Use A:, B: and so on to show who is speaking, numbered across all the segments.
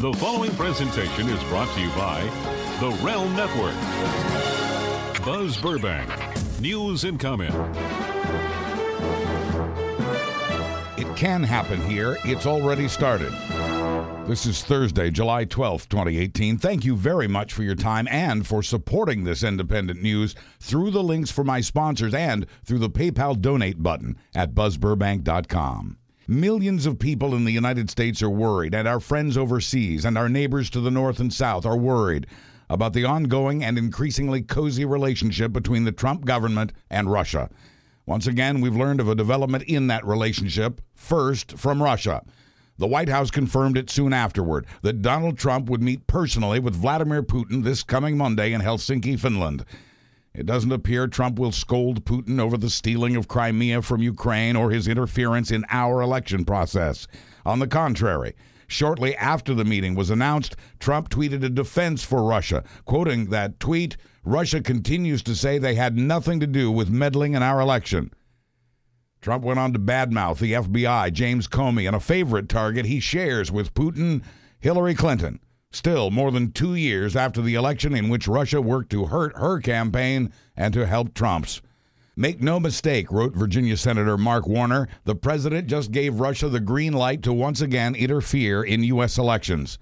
A: The following presentation is brought to you by the Realm Network. Buzz Burbank, news and comment.
B: It can happen here. It's already started. This is Thursday, July 12th, 2018. Thank you very much for your time and for supporting this independent news through the links for my sponsors and through the PayPal donate button at buzzburbank.com. Millions of people in the United States are worried, and our friends overseas and our neighbors to the north and south are worried about the ongoing and increasingly cozy relationship between the Trump government and Russia. Once again, we've learned of a development in that relationship, first from Russia. The White House confirmed it soon afterward that Donald Trump would meet personally with Vladimir Putin this coming Monday in Helsinki, Finland. It doesn't appear Trump will scold Putin over the stealing of Crimea from Ukraine or his interference in our election process. On the contrary, shortly after the meeting was announced, Trump tweeted a defense for Russia, quoting that tweet Russia continues to say they had nothing to do with meddling in our election. Trump went on to badmouth the FBI, James Comey, and a favorite target he shares with Putin, Hillary Clinton. Still, more than two years after the election in which Russia worked to hurt her campaign and to help Trump's. Make no mistake, wrote Virginia Senator Mark Warner, the president just gave Russia the green light to once again interfere in U.S. elections.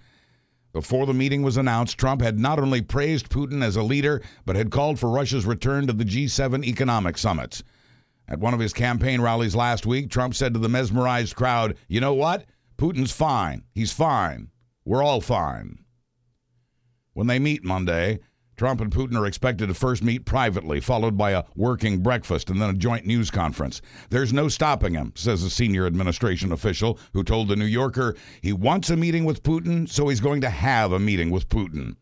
B: Before the meeting was announced, Trump had not only praised Putin as a leader, but had called for Russia's return to the G7 economic summits. At one of his campaign rallies last week, Trump said to the mesmerized crowd, You know what? Putin's fine. He's fine. We're all fine. When they meet Monday, Trump and Putin are expected to first meet privately, followed by a working breakfast and then a joint news conference. There's no stopping him, says a senior administration official who told The New Yorker he wants a meeting with Putin, so he's going to have a meeting with Putin.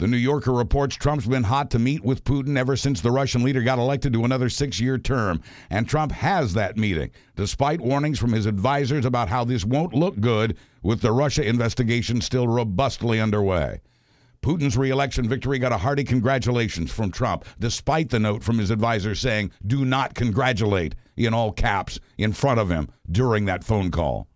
B: The New Yorker reports Trump's been hot to meet with Putin ever since the Russian leader got elected to another six year term. And Trump has that meeting, despite warnings from his advisors about how this won't look good with the Russia investigation still robustly underway. Putin's reelection victory got a hearty congratulations from Trump, despite the note from his advisor saying, do not congratulate, in all caps, in front of him during that phone call.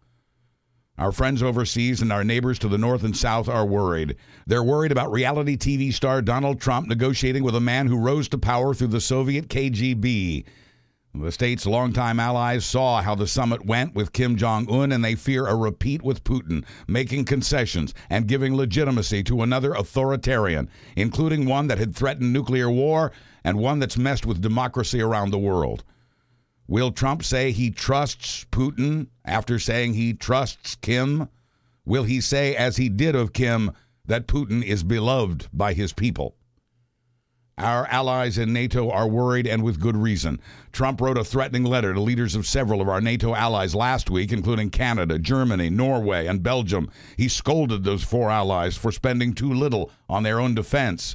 B: Our friends overseas and our neighbors to the north and south are worried. They're worried about reality TV star Donald Trump negotiating with a man who rose to power through the Soviet KGB. The state's longtime allies saw how the summit went with Kim Jong un, and they fear a repeat with Putin, making concessions and giving legitimacy to another authoritarian, including one that had threatened nuclear war and one that's messed with democracy around the world. Will Trump say he trusts Putin after saying he trusts Kim? Will he say, as he did of Kim, that Putin is beloved by his people? Our allies in NATO are worried and with good reason. Trump wrote a threatening letter to leaders of several of our NATO allies last week, including Canada, Germany, Norway, and Belgium. He scolded those four allies for spending too little on their own defense.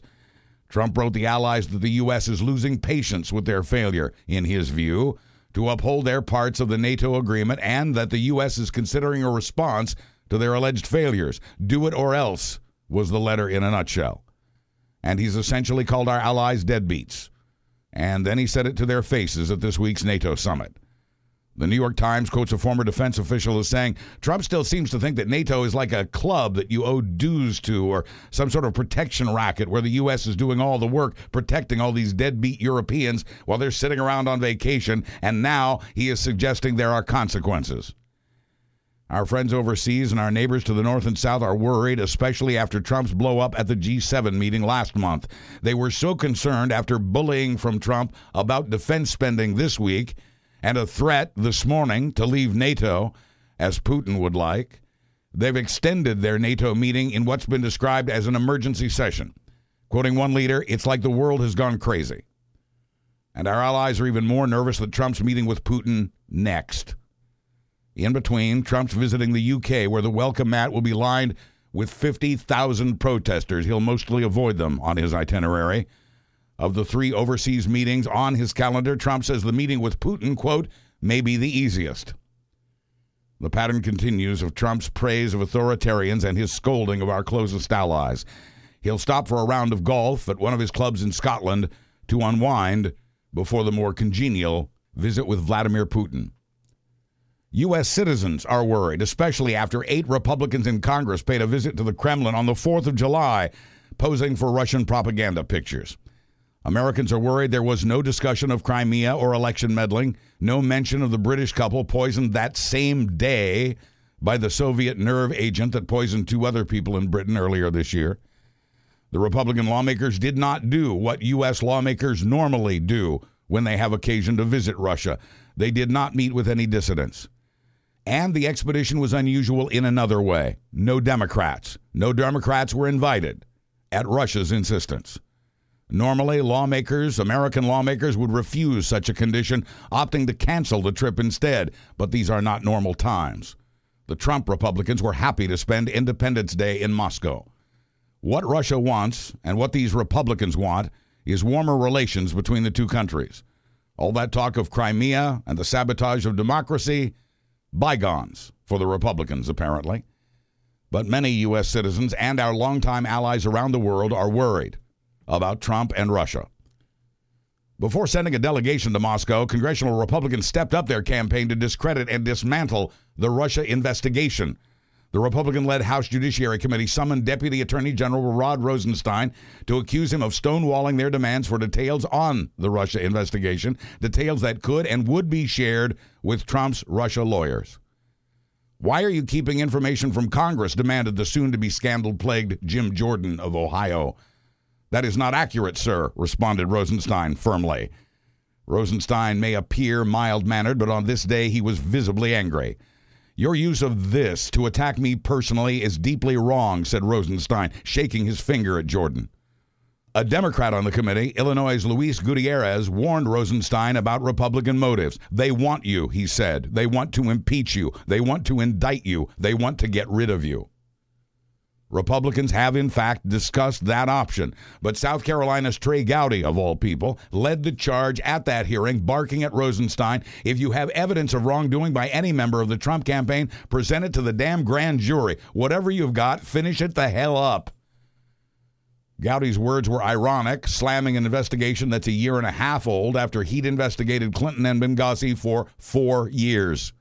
B: Trump wrote the allies that the U.S. is losing patience with their failure, in his view, to uphold their parts of the NATO agreement and that the U.S. is considering a response to their alleged failures. Do it or else, was the letter in a nutshell and he's essentially called our allies deadbeats. And then he said it to their faces at this week's NATO summit. The New York Times quotes a former defense official as saying Trump still seems to think that NATO is like a club that you owe dues to or some sort of protection racket where the U.S. is doing all the work protecting all these deadbeat Europeans while they're sitting around on vacation. And now he is suggesting there are consequences. Our friends overseas and our neighbors to the north and south are worried, especially after Trump's blow up at the G7 meeting last month. They were so concerned after bullying from Trump about defense spending this week and a threat this morning to leave NATO, as Putin would like. They've extended their NATO meeting in what's been described as an emergency session. Quoting one leader, it's like the world has gone crazy. And our allies are even more nervous that Trump's meeting with Putin next. In between, Trump's visiting the UK, where the welcome mat will be lined with 50,000 protesters. He'll mostly avoid them on his itinerary. Of the three overseas meetings on his calendar, Trump says the meeting with Putin, quote, may be the easiest. The pattern continues of Trump's praise of authoritarians and his scolding of our closest allies. He'll stop for a round of golf at one of his clubs in Scotland to unwind before the more congenial visit with Vladimir Putin. U.S. citizens are worried, especially after eight Republicans in Congress paid a visit to the Kremlin on the 4th of July, posing for Russian propaganda pictures. Americans are worried there was no discussion of Crimea or election meddling, no mention of the British couple poisoned that same day by the Soviet nerve agent that poisoned two other people in Britain earlier this year. The Republican lawmakers did not do what U.S. lawmakers normally do when they have occasion to visit Russia. They did not meet with any dissidents. And the expedition was unusual in another way. No Democrats. No Democrats were invited at Russia's insistence. Normally, lawmakers, American lawmakers, would refuse such a condition, opting to cancel the trip instead, but these are not normal times. The Trump Republicans were happy to spend Independence Day in Moscow. What Russia wants and what these Republicans want is warmer relations between the two countries. All that talk of Crimea and the sabotage of democracy bygones for the Republicans, apparently. But many U.S. citizens and our longtime allies around the world are worried about Trump and Russia. Before sending a delegation to Moscow, congressional Republicans stepped up their campaign to discredit and dismantle the Russia investigation. The Republican led House Judiciary Committee summoned Deputy Attorney General Rod Rosenstein to accuse him of stonewalling their demands for details on the Russia investigation, details that could and would be shared with Trump's Russia lawyers. Why are you keeping information from Congress? demanded the soon to be scandal plagued Jim Jordan of Ohio. That is not accurate, sir, responded Rosenstein firmly. Rosenstein may appear mild mannered, but on this day he was visibly angry. Your use of this to attack me personally is deeply wrong, said Rosenstein, shaking his finger at Jordan. A Democrat on the committee, Illinois' Luis Gutierrez, warned Rosenstein about Republican motives. They want you, he said. They want to impeach you. They want to indict you. They want to get rid of you. Republicans have, in fact, discussed that option. But South Carolina's Trey Gowdy, of all people, led the charge at that hearing, barking at Rosenstein if you have evidence of wrongdoing by any member of the Trump campaign, present it to the damn grand jury. Whatever you've got, finish it the hell up. Gowdy's words were ironic, slamming an investigation that's a year and a half old after he'd investigated Clinton and Benghazi for four years.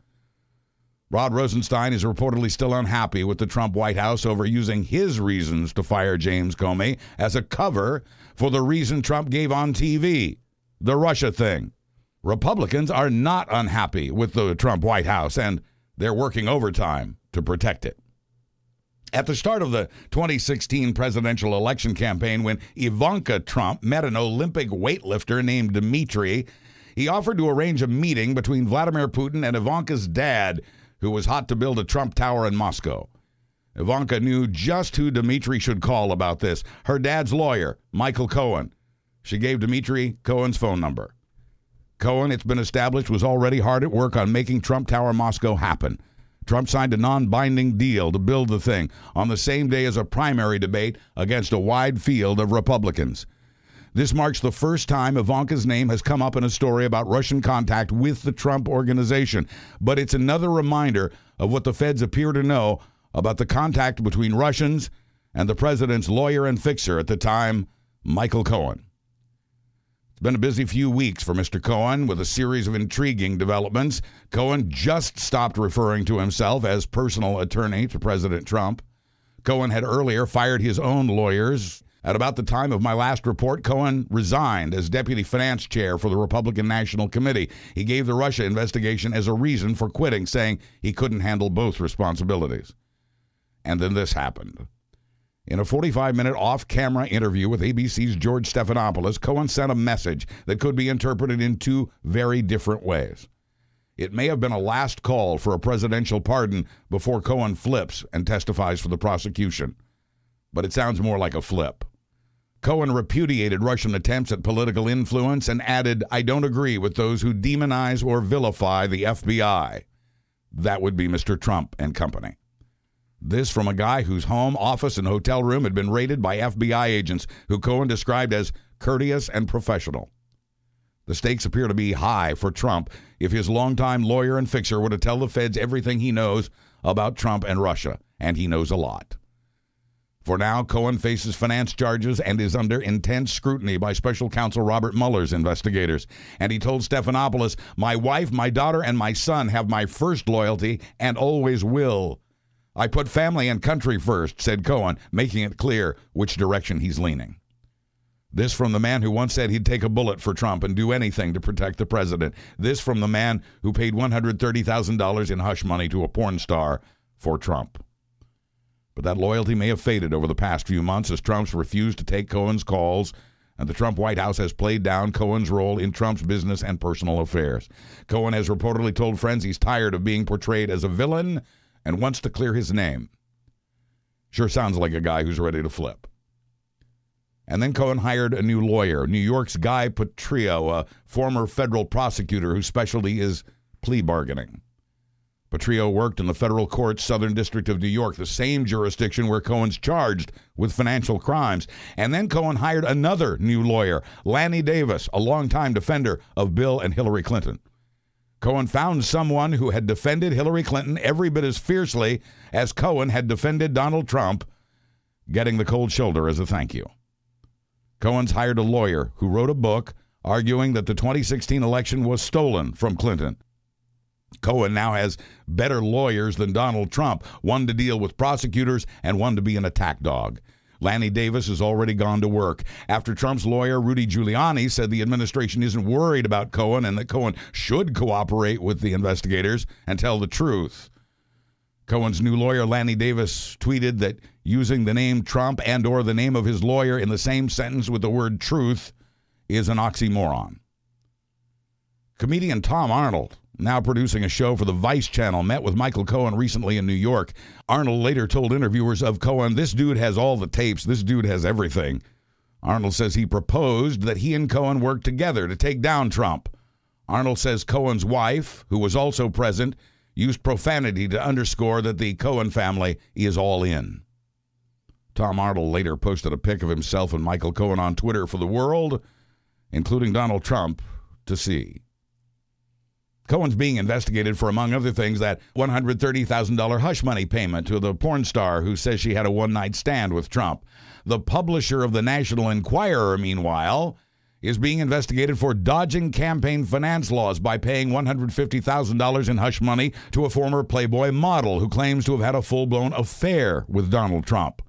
B: Rod Rosenstein is reportedly still unhappy with the Trump White House over using his reasons to fire James Comey as a cover for the reason Trump gave on TV the Russia thing. Republicans are not unhappy with the Trump White House, and they're working overtime to protect it. At the start of the 2016 presidential election campaign, when Ivanka Trump met an Olympic weightlifter named Dmitry, he offered to arrange a meeting between Vladimir Putin and Ivanka's dad who was hot to build a Trump Tower in Moscow. Ivanka knew just who Dmitry should call about this her dad's lawyer, Michael Cohen. She gave Dmitry Cohen's phone number. Cohen, it's been established, was already hard at work on making Trump Tower Moscow happen. Trump signed a non binding deal to build the thing on the same day as a primary debate against a wide field of Republicans. This marks the first time Ivanka's name has come up in a story about Russian contact with the Trump organization, but it's another reminder of what the feds appear to know about the contact between Russians and the president's lawyer and fixer at the time, Michael Cohen. It's been a busy few weeks for Mr. Cohen with a series of intriguing developments. Cohen just stopped referring to himself as personal attorney to President Trump. Cohen had earlier fired his own lawyers at about the time of my last report, Cohen resigned as deputy finance chair for the Republican National Committee. He gave the Russia investigation as a reason for quitting, saying he couldn't handle both responsibilities. And then this happened. In a 45 minute off camera interview with ABC's George Stephanopoulos, Cohen sent a message that could be interpreted in two very different ways. It may have been a last call for a presidential pardon before Cohen flips and testifies for the prosecution. But it sounds more like a flip. Cohen repudiated Russian attempts at political influence and added, I don't agree with those who demonize or vilify the FBI. That would be Mr. Trump and company. This from a guy whose home, office, and hotel room had been raided by FBI agents who Cohen described as courteous and professional. The stakes appear to be high for Trump if his longtime lawyer and fixer were to tell the feds everything he knows about Trump and Russia, and he knows a lot. For now, Cohen faces finance charges and is under intense scrutiny by special counsel Robert Mueller's investigators. And he told Stephanopoulos, My wife, my daughter, and my son have my first loyalty and always will. I put family and country first, said Cohen, making it clear which direction he's leaning. This from the man who once said he'd take a bullet for Trump and do anything to protect the president. This from the man who paid $130,000 in hush money to a porn star for Trump. But that loyalty may have faded over the past few months as Trump's refused to take Cohen's calls, and the Trump White House has played down Cohen's role in Trump's business and personal affairs. Cohen has reportedly told friends he's tired of being portrayed as a villain and wants to clear his name. Sure sounds like a guy who's ready to flip. And then Cohen hired a new lawyer, New York's Guy Petrillo, a former federal prosecutor whose specialty is plea bargaining. Petrillo worked in the federal court's Southern District of New York, the same jurisdiction where Cohen's charged with financial crimes. And then Cohen hired another new lawyer, Lanny Davis, a longtime defender of Bill and Hillary Clinton. Cohen found someone who had defended Hillary Clinton every bit as fiercely as Cohen had defended Donald Trump, getting the cold shoulder as a thank you. Cohen's hired a lawyer who wrote a book arguing that the 2016 election was stolen from Clinton Cohen now has better lawyers than Donald Trump, one to deal with prosecutors and one to be an attack dog. Lanny Davis has already gone to work after Trump's lawyer, Rudy Giuliani, said the administration isn't worried about Cohen and that Cohen should cooperate with the investigators and tell the truth. Cohen's new lawyer, Lanny Davis, tweeted that using the name Trump and or the name of his lawyer in the same sentence with the word truth is an oxymoron. Comedian Tom Arnold now producing a show for the Vice Channel, met with Michael Cohen recently in New York. Arnold later told interviewers of Cohen, This dude has all the tapes, this dude has everything. Arnold says he proposed that he and Cohen work together to take down Trump. Arnold says Cohen's wife, who was also present, used profanity to underscore that the Cohen family is all in. Tom Arnold later posted a pic of himself and Michael Cohen on Twitter for the world, including Donald Trump, to see. Cohen's being investigated for, among other things, that $130,000 hush money payment to the porn star who says she had a one night stand with Trump. The publisher of the National Enquirer, meanwhile, is being investigated for dodging campaign finance laws by paying $150,000 in hush money to a former Playboy model who claims to have had a full blown affair with Donald Trump.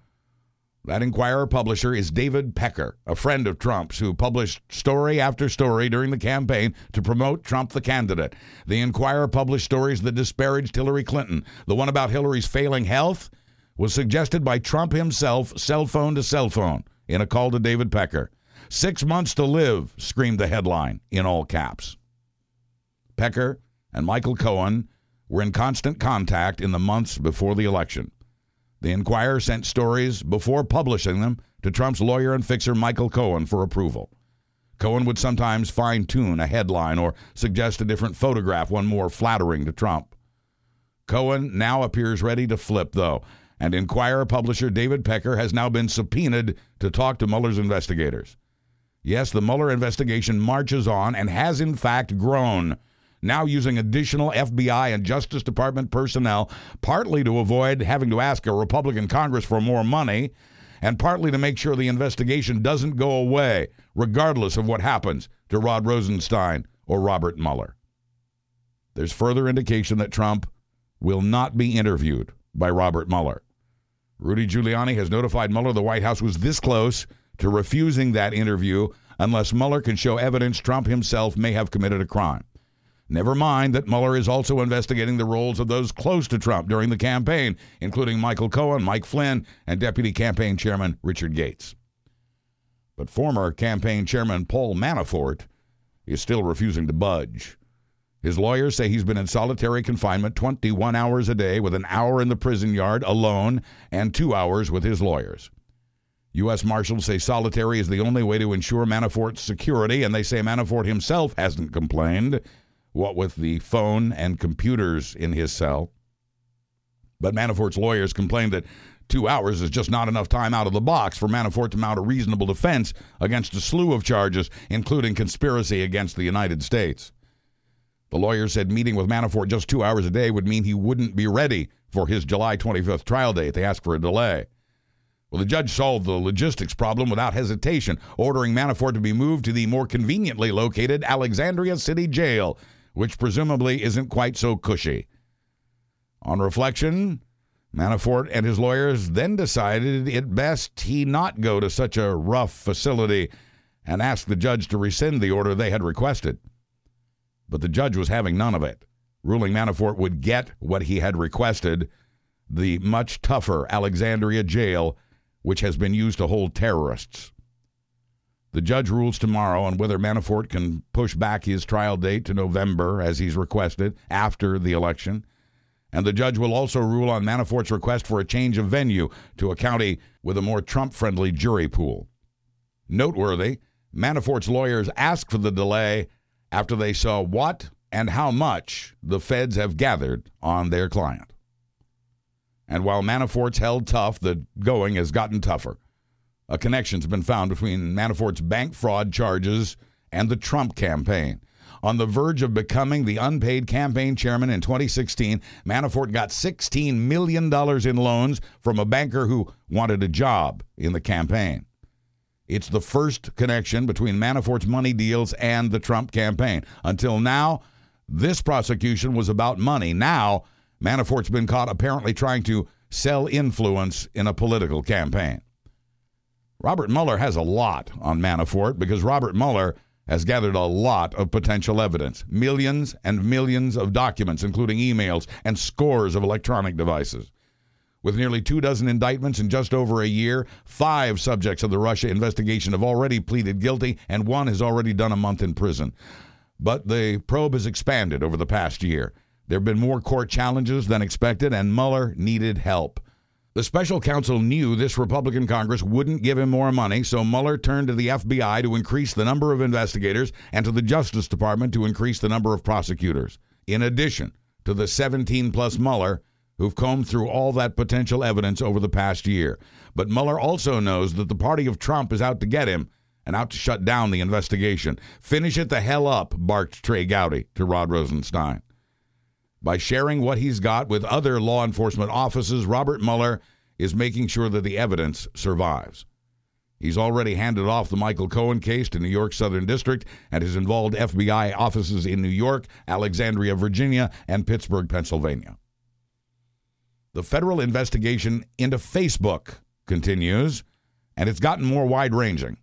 B: That Enquirer publisher is David Pecker, a friend of Trump's, who published story after story during the campaign to promote Trump the candidate. The Enquirer published stories that disparaged Hillary Clinton. The one about Hillary's failing health was suggested by Trump himself, cell phone to cell phone, in a call to David Pecker. Six months to live, screamed the headline in all caps. Pecker and Michael Cohen were in constant contact in the months before the election. The Enquirer sent stories before publishing them to Trump's lawyer and fixer Michael Cohen for approval. Cohen would sometimes fine tune a headline or suggest a different photograph, one more flattering to Trump. Cohen now appears ready to flip, though, and Enquirer publisher David Pecker has now been subpoenaed to talk to Mueller's investigators. Yes, the Mueller investigation marches on and has in fact grown now using additional FBI and Justice Department personnel, partly to avoid having to ask a Republican Congress for more money, and partly to make sure the investigation doesn't go away, regardless of what happens to Rod Rosenstein or Robert Mueller. There's further indication that Trump will not be interviewed by Robert Mueller. Rudy Giuliani has notified Mueller the White House was this close to refusing that interview unless Mueller can show evidence Trump himself may have committed a crime. Never mind that Mueller is also investigating the roles of those close to Trump during the campaign, including Michael Cohen, Mike Flynn, and Deputy Campaign Chairman Richard Gates. But former campaign chairman Paul Manafort is still refusing to budge. His lawyers say he's been in solitary confinement 21 hours a day, with an hour in the prison yard alone and two hours with his lawyers. U.S. Marshals say solitary is the only way to ensure Manafort's security, and they say Manafort himself hasn't complained what with the phone and computers in his cell. But Manafort's lawyers complained that two hours is just not enough time out of the box for Manafort to mount a reasonable defense against a slew of charges, including conspiracy against the United States. The lawyers said meeting with Manafort just two hours a day would mean he wouldn't be ready for his July 25th trial date. They asked for a delay. Well, the judge solved the logistics problem without hesitation, ordering Manafort to be moved to the more conveniently located Alexandria City Jail, which presumably isn't quite so cushy. On reflection, Manafort and his lawyers then decided it best he not go to such a rough facility and asked the judge to rescind the order they had requested. But the judge was having none of it, ruling Manafort would get what he had requested the much tougher Alexandria jail which has been used to hold terrorists. The judge rules tomorrow on whether Manafort can push back his trial date to November, as he's requested, after the election. And the judge will also rule on Manafort's request for a change of venue to a county with a more Trump friendly jury pool. Noteworthy, Manafort's lawyers asked for the delay after they saw what and how much the feds have gathered on their client. And while Manafort's held tough, the going has gotten tougher. A connection's been found between Manafort's bank fraud charges and the Trump campaign. On the verge of becoming the unpaid campaign chairman in 2016, Manafort got $16 million in loans from a banker who wanted a job in the campaign. It's the first connection between Manafort's money deals and the Trump campaign. Until now, this prosecution was about money. Now, Manafort's been caught apparently trying to sell influence in a political campaign. Robert Mueller has a lot on Manafort because Robert Mueller has gathered a lot of potential evidence millions and millions of documents, including emails and scores of electronic devices. With nearly two dozen indictments in just over a year, five subjects of the Russia investigation have already pleaded guilty, and one has already done a month in prison. But the probe has expanded over the past year. There have been more court challenges than expected, and Mueller needed help. The special counsel knew this Republican Congress wouldn't give him more money, so Mueller turned to the FBI to increase the number of investigators and to the Justice Department to increase the number of prosecutors, in addition to the 17 plus Mueller who've combed through all that potential evidence over the past year. But Mueller also knows that the party of Trump is out to get him and out to shut down the investigation. Finish it the hell up, barked Trey Gowdy to Rod Rosenstein. By sharing what he's got with other law enforcement offices, Robert Mueller is making sure that the evidence survives. He's already handed off the Michael Cohen case to New York Southern District and has involved FBI offices in New York, Alexandria, Virginia, and Pittsburgh, Pennsylvania. The federal investigation into Facebook continues, and it's gotten more wide ranging.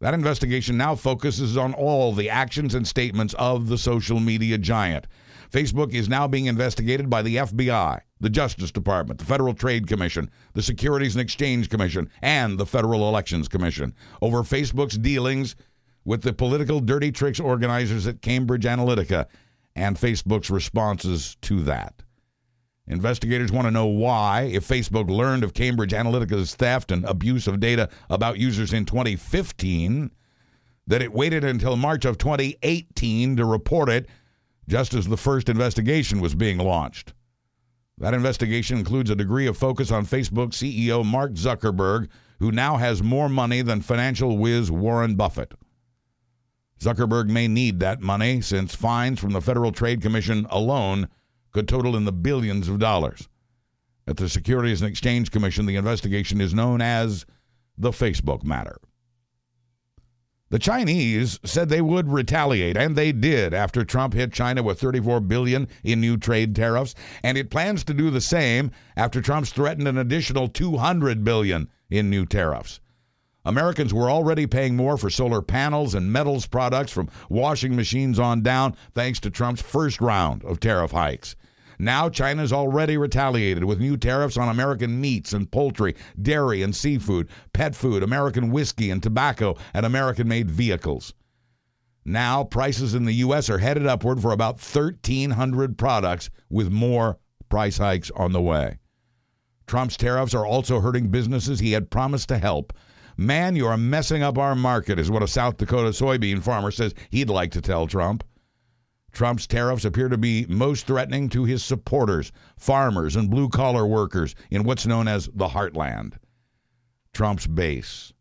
B: That investigation now focuses on all the actions and statements of the social media giant. Facebook is now being investigated by the FBI, the Justice Department, the Federal Trade Commission, the Securities and Exchange Commission, and the Federal Elections Commission over Facebook's dealings with the political dirty tricks organizers at Cambridge Analytica and Facebook's responses to that. Investigators want to know why, if Facebook learned of Cambridge Analytica's theft and abuse of data about users in 2015, that it waited until March of 2018 to report it just as the first investigation was being launched. That investigation includes a degree of focus on Facebook CEO Mark Zuckerberg, who now has more money than financial whiz Warren Buffett. Zuckerberg may need that money since fines from the Federal Trade Commission alone could total in the billions of dollars. At the Securities and Exchange Commission, the investigation is known as the Facebook matter. The Chinese said they would retaliate, and they did after Trump hit China with 34 billion in new trade tariffs, and it plans to do the same after Trump's threatened an additional 200 billion in new tariffs. Americans were already paying more for solar panels and metals products from washing machines on down thanks to Trump's first round of tariff hikes. Now, China's already retaliated with new tariffs on American meats and poultry, dairy and seafood, pet food, American whiskey and tobacco, and American made vehicles. Now, prices in the U.S. are headed upward for about 1,300 products, with more price hikes on the way. Trump's tariffs are also hurting businesses he had promised to help. Man, you are messing up our market, is what a South Dakota soybean farmer says he'd like to tell Trump. Trump's tariffs appear to be most threatening to his supporters, farmers, and blue collar workers in what's known as the heartland. Trump's base.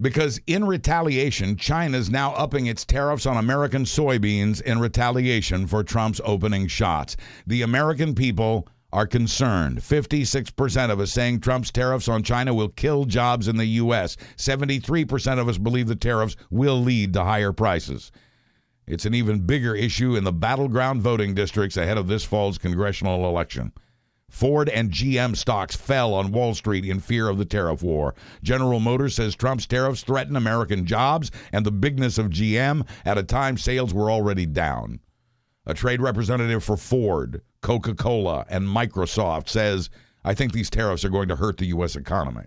B: Because in retaliation, China's now upping its tariffs on American soybeans in retaliation for Trump's opening shots. The American people are concerned. 56% of us saying Trump's tariffs on China will kill jobs in the U.S. 73% of us believe the tariffs will lead to higher prices. It's an even bigger issue in the battleground voting districts ahead of this fall's congressional election. Ford and GM stocks fell on Wall Street in fear of the tariff war. General Motors says Trump's tariffs threaten American jobs and the bigness of GM at a time sales were already down. A trade representative for Ford, Coca Cola, and Microsoft says, I think these tariffs are going to hurt the U.S. economy.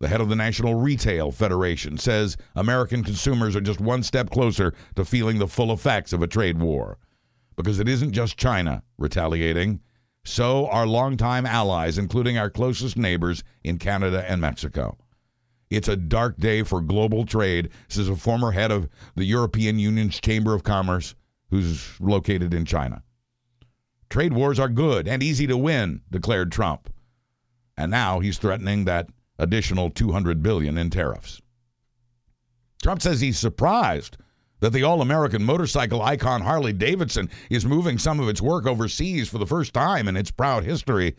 B: The head of the National Retail Federation says American consumers are just one step closer to feeling the full effects of a trade war. Because it isn't just China retaliating, so are longtime allies, including our closest neighbors in Canada and Mexico. It's a dark day for global trade, says a former head of the European Union's Chamber of Commerce, who's located in China. Trade wars are good and easy to win, declared Trump. And now he's threatening that additional 200 billion in tariffs. Trump says he's surprised that the all American motorcycle icon Harley Davidson is moving some of its work overseas for the first time in its proud history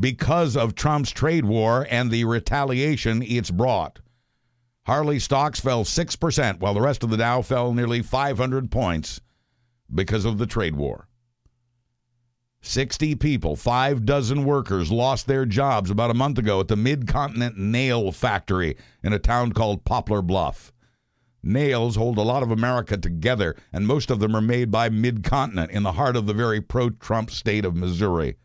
B: because of Trump's trade war and the retaliation it's brought. Harley stocks fell 6%, while the rest of the Dow fell nearly 500 points because of the trade war. 60 people, five dozen workers lost their jobs about a month ago at the Mid Continent Nail Factory in a town called Poplar Bluff. Nails hold a lot of America together, and most of them are made by Mid Continent in the heart of the very pro Trump state of Missouri.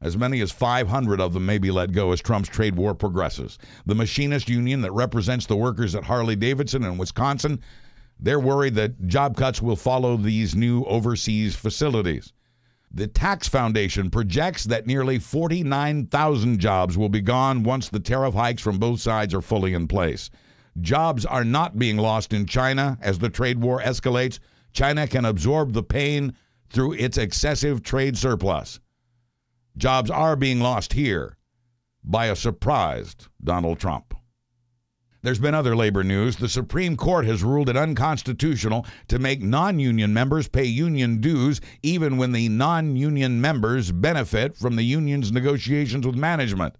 B: As many as 500 of them may be let go as Trump's trade war progresses. The machinist union that represents the workers at Harley Davidson in Wisconsin, they're worried that job cuts will follow these new overseas facilities. The Tax Foundation projects that nearly 49,000 jobs will be gone once the tariff hikes from both sides are fully in place. Jobs are not being lost in China as the trade war escalates. China can absorb the pain through its excessive trade surplus. Jobs are being lost here by a surprised Donald Trump. There's been other labor news. The Supreme Court has ruled it unconstitutional to make non union members pay union dues, even when the non union members benefit from the union's negotiations with management.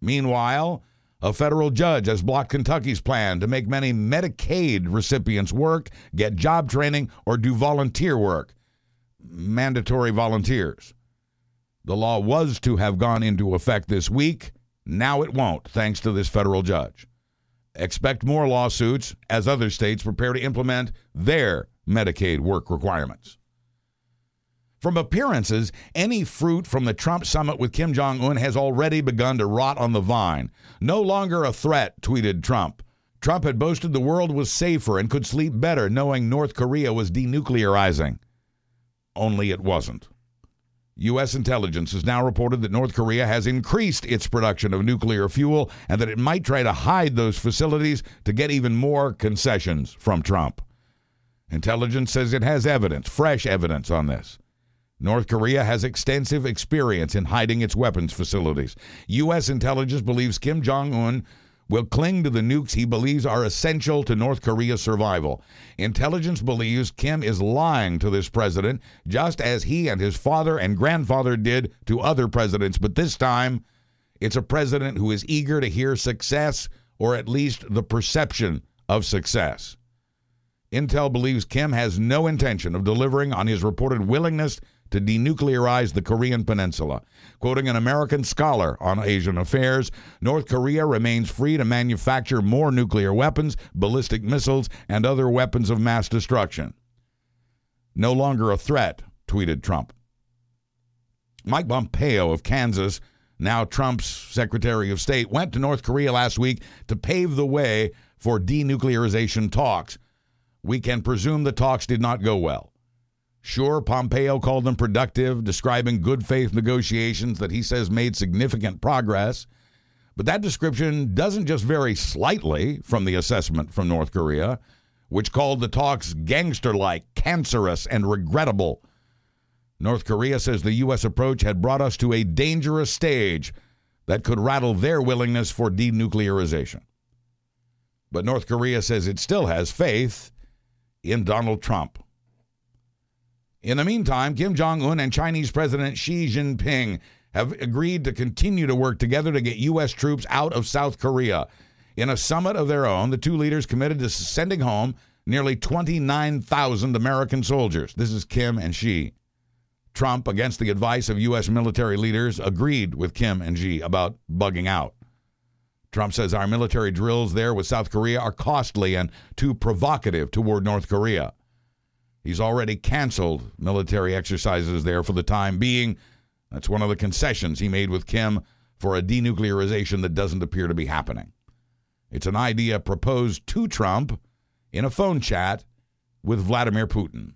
B: Meanwhile, a federal judge has blocked Kentucky's plan to make many Medicaid recipients work, get job training, or do volunteer work. Mandatory volunteers. The law was to have gone into effect this week. Now it won't, thanks to this federal judge. Expect more lawsuits as other states prepare to implement their Medicaid work requirements. From appearances, any fruit from the Trump summit with Kim Jong un has already begun to rot on the vine. No longer a threat, tweeted Trump. Trump had boasted the world was safer and could sleep better knowing North Korea was denuclearizing. Only it wasn't. U.S. intelligence has now reported that North Korea has increased its production of nuclear fuel and that it might try to hide those facilities to get even more concessions from Trump. Intelligence says it has evidence, fresh evidence on this. North Korea has extensive experience in hiding its weapons facilities. U.S. intelligence believes Kim Jong un will cling to the nukes he believes are essential to North Korea's survival. Intelligence believes Kim is lying to this president, just as he and his father and grandfather did to other presidents, but this time it's a president who is eager to hear success, or at least the perception of success. Intel believes Kim has no intention of delivering on his reported willingness to denuclearize the Korean Peninsula. Quoting an American scholar on Asian affairs, North Korea remains free to manufacture more nuclear weapons, ballistic missiles, and other weapons of mass destruction. No longer a threat, tweeted Trump. Mike Pompeo of Kansas, now Trump's Secretary of State, went to North Korea last week to pave the way for denuclearization talks. We can presume the talks did not go well. Sure, Pompeo called them productive, describing good faith negotiations that he says made significant progress. But that description doesn't just vary slightly from the assessment from North Korea, which called the talks gangster like, cancerous, and regrettable. North Korea says the U.S. approach had brought us to a dangerous stage that could rattle their willingness for denuclearization. But North Korea says it still has faith in Donald Trump. In the meantime, Kim Jong un and Chinese President Xi Jinping have agreed to continue to work together to get U.S. troops out of South Korea. In a summit of their own, the two leaders committed to sending home nearly 29,000 American soldiers. This is Kim and Xi. Trump, against the advice of U.S. military leaders, agreed with Kim and Xi about bugging out. Trump says our military drills there with South Korea are costly and too provocative toward North Korea. He's already canceled military exercises there for the time being. That's one of the concessions he made with Kim for a denuclearization that doesn't appear to be happening. It's an idea proposed to Trump in a phone chat with Vladimir Putin.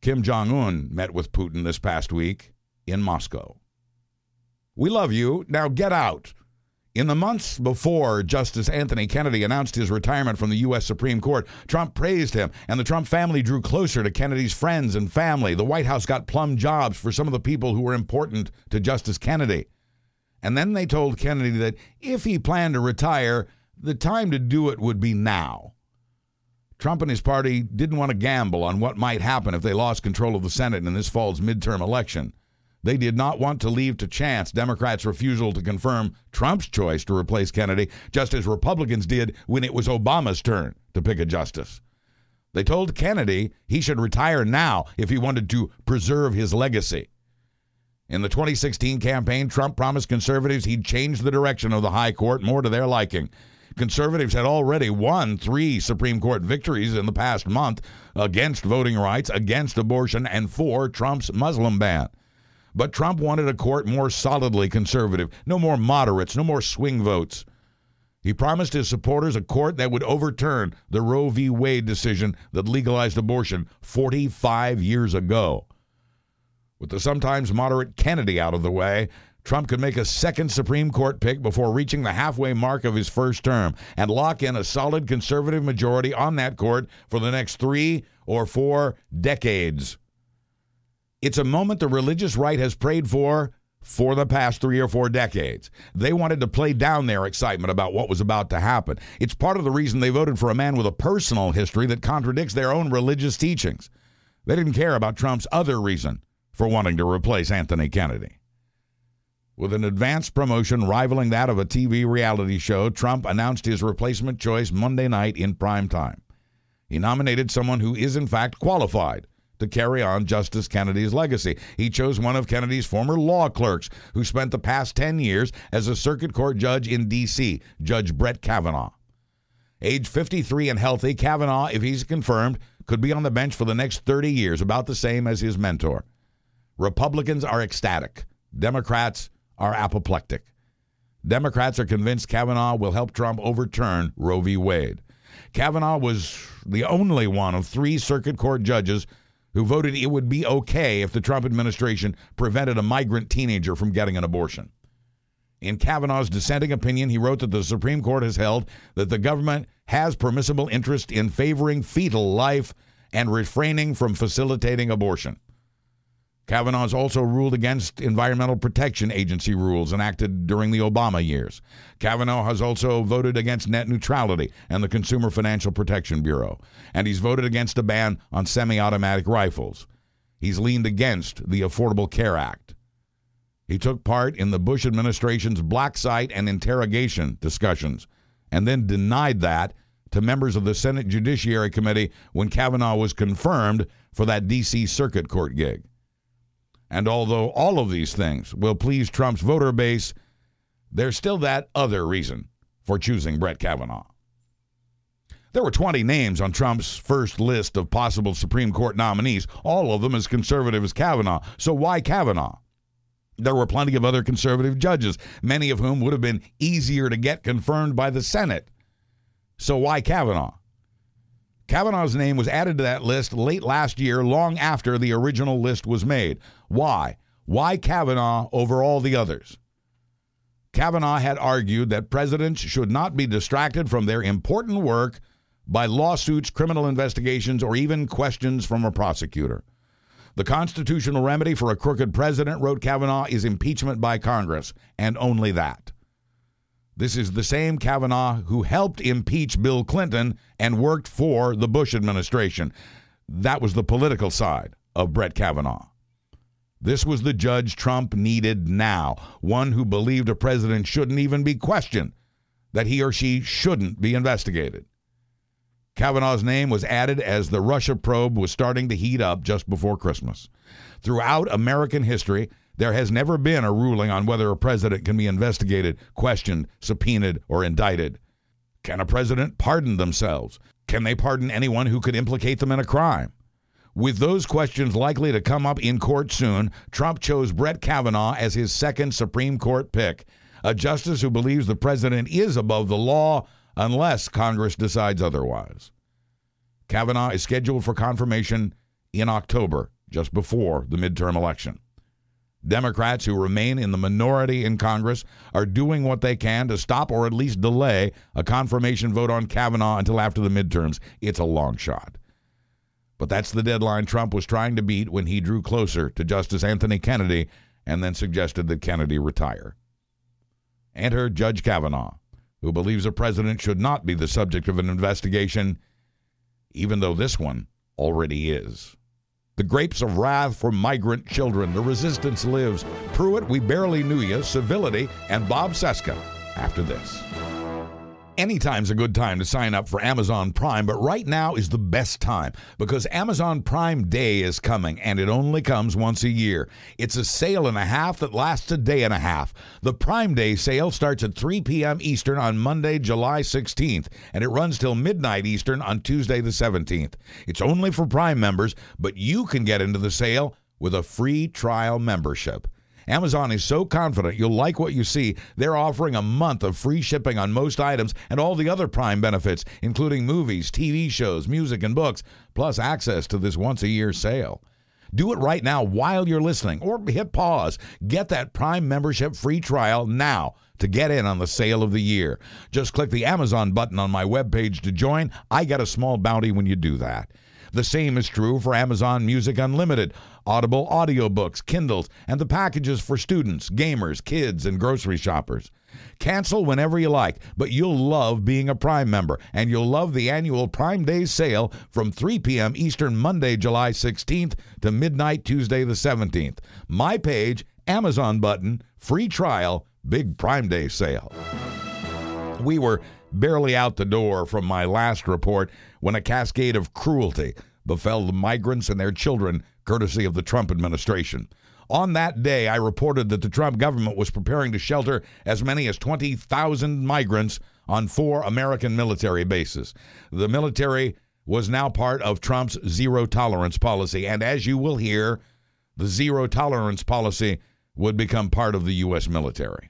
B: Kim Jong un met with Putin this past week in Moscow. We love you. Now get out. In the months before Justice Anthony Kennedy announced his retirement from the U.S. Supreme Court, Trump praised him, and the Trump family drew closer to Kennedy's friends and family. The White House got plum jobs for some of the people who were important to Justice Kennedy. And then they told Kennedy that if he planned to retire, the time to do it would be now. Trump and his party didn't want to gamble on what might happen if they lost control of the Senate in this fall's midterm election. They did not want to leave to chance Democrats' refusal to confirm Trump's choice to replace Kennedy, just as Republicans did when it was Obama's turn to pick a justice. They told Kennedy he should retire now if he wanted to preserve his legacy. In the 2016 campaign, Trump promised conservatives he'd change the direction of the high court more to their liking. Conservatives had already won three Supreme Court victories in the past month against voting rights, against abortion, and for Trump's Muslim ban. But Trump wanted a court more solidly conservative, no more moderates, no more swing votes. He promised his supporters a court that would overturn the Roe v. Wade decision that legalized abortion 45 years ago. With the sometimes moderate Kennedy out of the way, Trump could make a second Supreme Court pick before reaching the halfway mark of his first term and lock in a solid conservative majority on that court for the next three or four decades. It's a moment the religious right has prayed for for the past three or four decades. They wanted to play down their excitement about what was about to happen. It's part of the reason they voted for a man with a personal history that contradicts their own religious teachings. They didn't care about Trump's other reason for wanting to replace Anthony Kennedy. With an advanced promotion rivaling that of a TV reality show, Trump announced his replacement choice Monday night in prime time. He nominated someone who is, in fact, qualified to carry on Justice Kennedy's legacy. He chose one of Kennedy's former law clerks who spent the past 10 years as a circuit court judge in D.C., Judge Brett Kavanaugh. Age 53 and healthy, Kavanaugh, if he's confirmed, could be on the bench for the next 30 years, about the same as his mentor. Republicans are ecstatic. Democrats are apoplectic. Democrats are convinced Kavanaugh will help Trump overturn Roe v. Wade. Kavanaugh was the only one of three circuit court judges who voted it would be okay if the Trump administration prevented a migrant teenager from getting an abortion. In Kavanaugh's dissenting opinion, he wrote that the Supreme Court has held that the government has permissible interest in favoring fetal life and refraining from facilitating abortion. Kavanaugh has also ruled against Environmental Protection Agency rules enacted during the Obama years. Kavanaugh has also voted against net neutrality and the Consumer Financial Protection Bureau. And he's voted against a ban on semi automatic rifles. He's leaned against the Affordable Care Act. He took part in the Bush administration's black site and interrogation discussions and then denied that to members of the Senate Judiciary Committee when Kavanaugh was confirmed for that D.C. Circuit Court gig. And although all of these things will please Trump's voter base, there's still that other reason for choosing Brett Kavanaugh. There were 20 names on Trump's first list of possible Supreme Court nominees, all of them as conservative as Kavanaugh. So why Kavanaugh? There were plenty of other conservative judges, many of whom would have been easier to get confirmed by the Senate. So why Kavanaugh? Kavanaugh's name was added to that list late last year, long after the original list was made. Why? Why Kavanaugh over all the others? Kavanaugh had argued that presidents should not be distracted from their important work by lawsuits, criminal investigations, or even questions from a prosecutor. The constitutional remedy for a crooked president, wrote Kavanaugh, is impeachment by Congress, and only that. This is the same Kavanaugh who helped impeach Bill Clinton and worked for the Bush administration. that was the political side of Brett Kavanaugh. This was the judge Trump needed now, one who believed a president shouldn't even be questioned, that he or she shouldn't be investigated. Kavanaugh's name was added as the Russia probe was starting to heat up just before Christmas. Throughout American history, there has never been a ruling on whether a president can be investigated, questioned, subpoenaed, or indicted. Can a president pardon themselves? Can they pardon anyone who could implicate them in a crime? With those questions likely to come up in court soon, Trump chose Brett Kavanaugh as his second Supreme Court pick, a justice who believes the president is above the law unless Congress decides otherwise. Kavanaugh is scheduled for confirmation in October, just before the midterm election. Democrats who remain in the minority in Congress are doing what they can to stop or at least delay a confirmation vote on Kavanaugh until after the midterms. It's a long shot. But that's the deadline Trump was trying to beat when he drew closer to Justice Anthony Kennedy and then suggested that Kennedy retire. Enter Judge Kavanaugh, who believes a president should not be the subject of an investigation, even though this one already is. The grapes of wrath for migrant children. The resistance lives. Pruitt, we barely knew you. Civility and Bob Cesca after this. Anytime's a good time to sign up for Amazon Prime, but right now is the best time because Amazon Prime Day is coming and it only comes once a year. It's a sale and a half that lasts a day and a half. The Prime Day sale starts at 3 p.m. Eastern on Monday, July 16th, and it runs till midnight Eastern on Tuesday, the 17th. It's only for Prime members, but you can get into the sale with a free trial membership. Amazon is so confident you'll like what you see, they're offering a month of free shipping on most items and all the other Prime benefits, including movies, TV shows, music, and books, plus access to this once a year sale. Do it right now while you're listening, or hit pause. Get that Prime membership free trial now to get in on the sale of the year. Just click the Amazon button on my webpage to join. I get a small bounty when you do that. The same is true for Amazon Music Unlimited, Audible audiobooks, Kindles, and the packages for students, gamers, kids, and grocery shoppers. Cancel whenever you like, but you'll love being a Prime member, and you'll love the annual Prime Day sale from 3 p.m. Eastern Monday, July 16th to midnight Tuesday the 17th. My page, Amazon button, free trial, big Prime Day sale. We were barely out the door from my last report when a cascade of cruelty befell the migrants and their children, courtesy of the Trump administration. On that day, I reported that the Trump government was preparing to shelter as many as 20,000 migrants on four American military bases. The military was now part of Trump's zero tolerance policy, and as you will hear, the zero tolerance policy would become part of the U.S. military.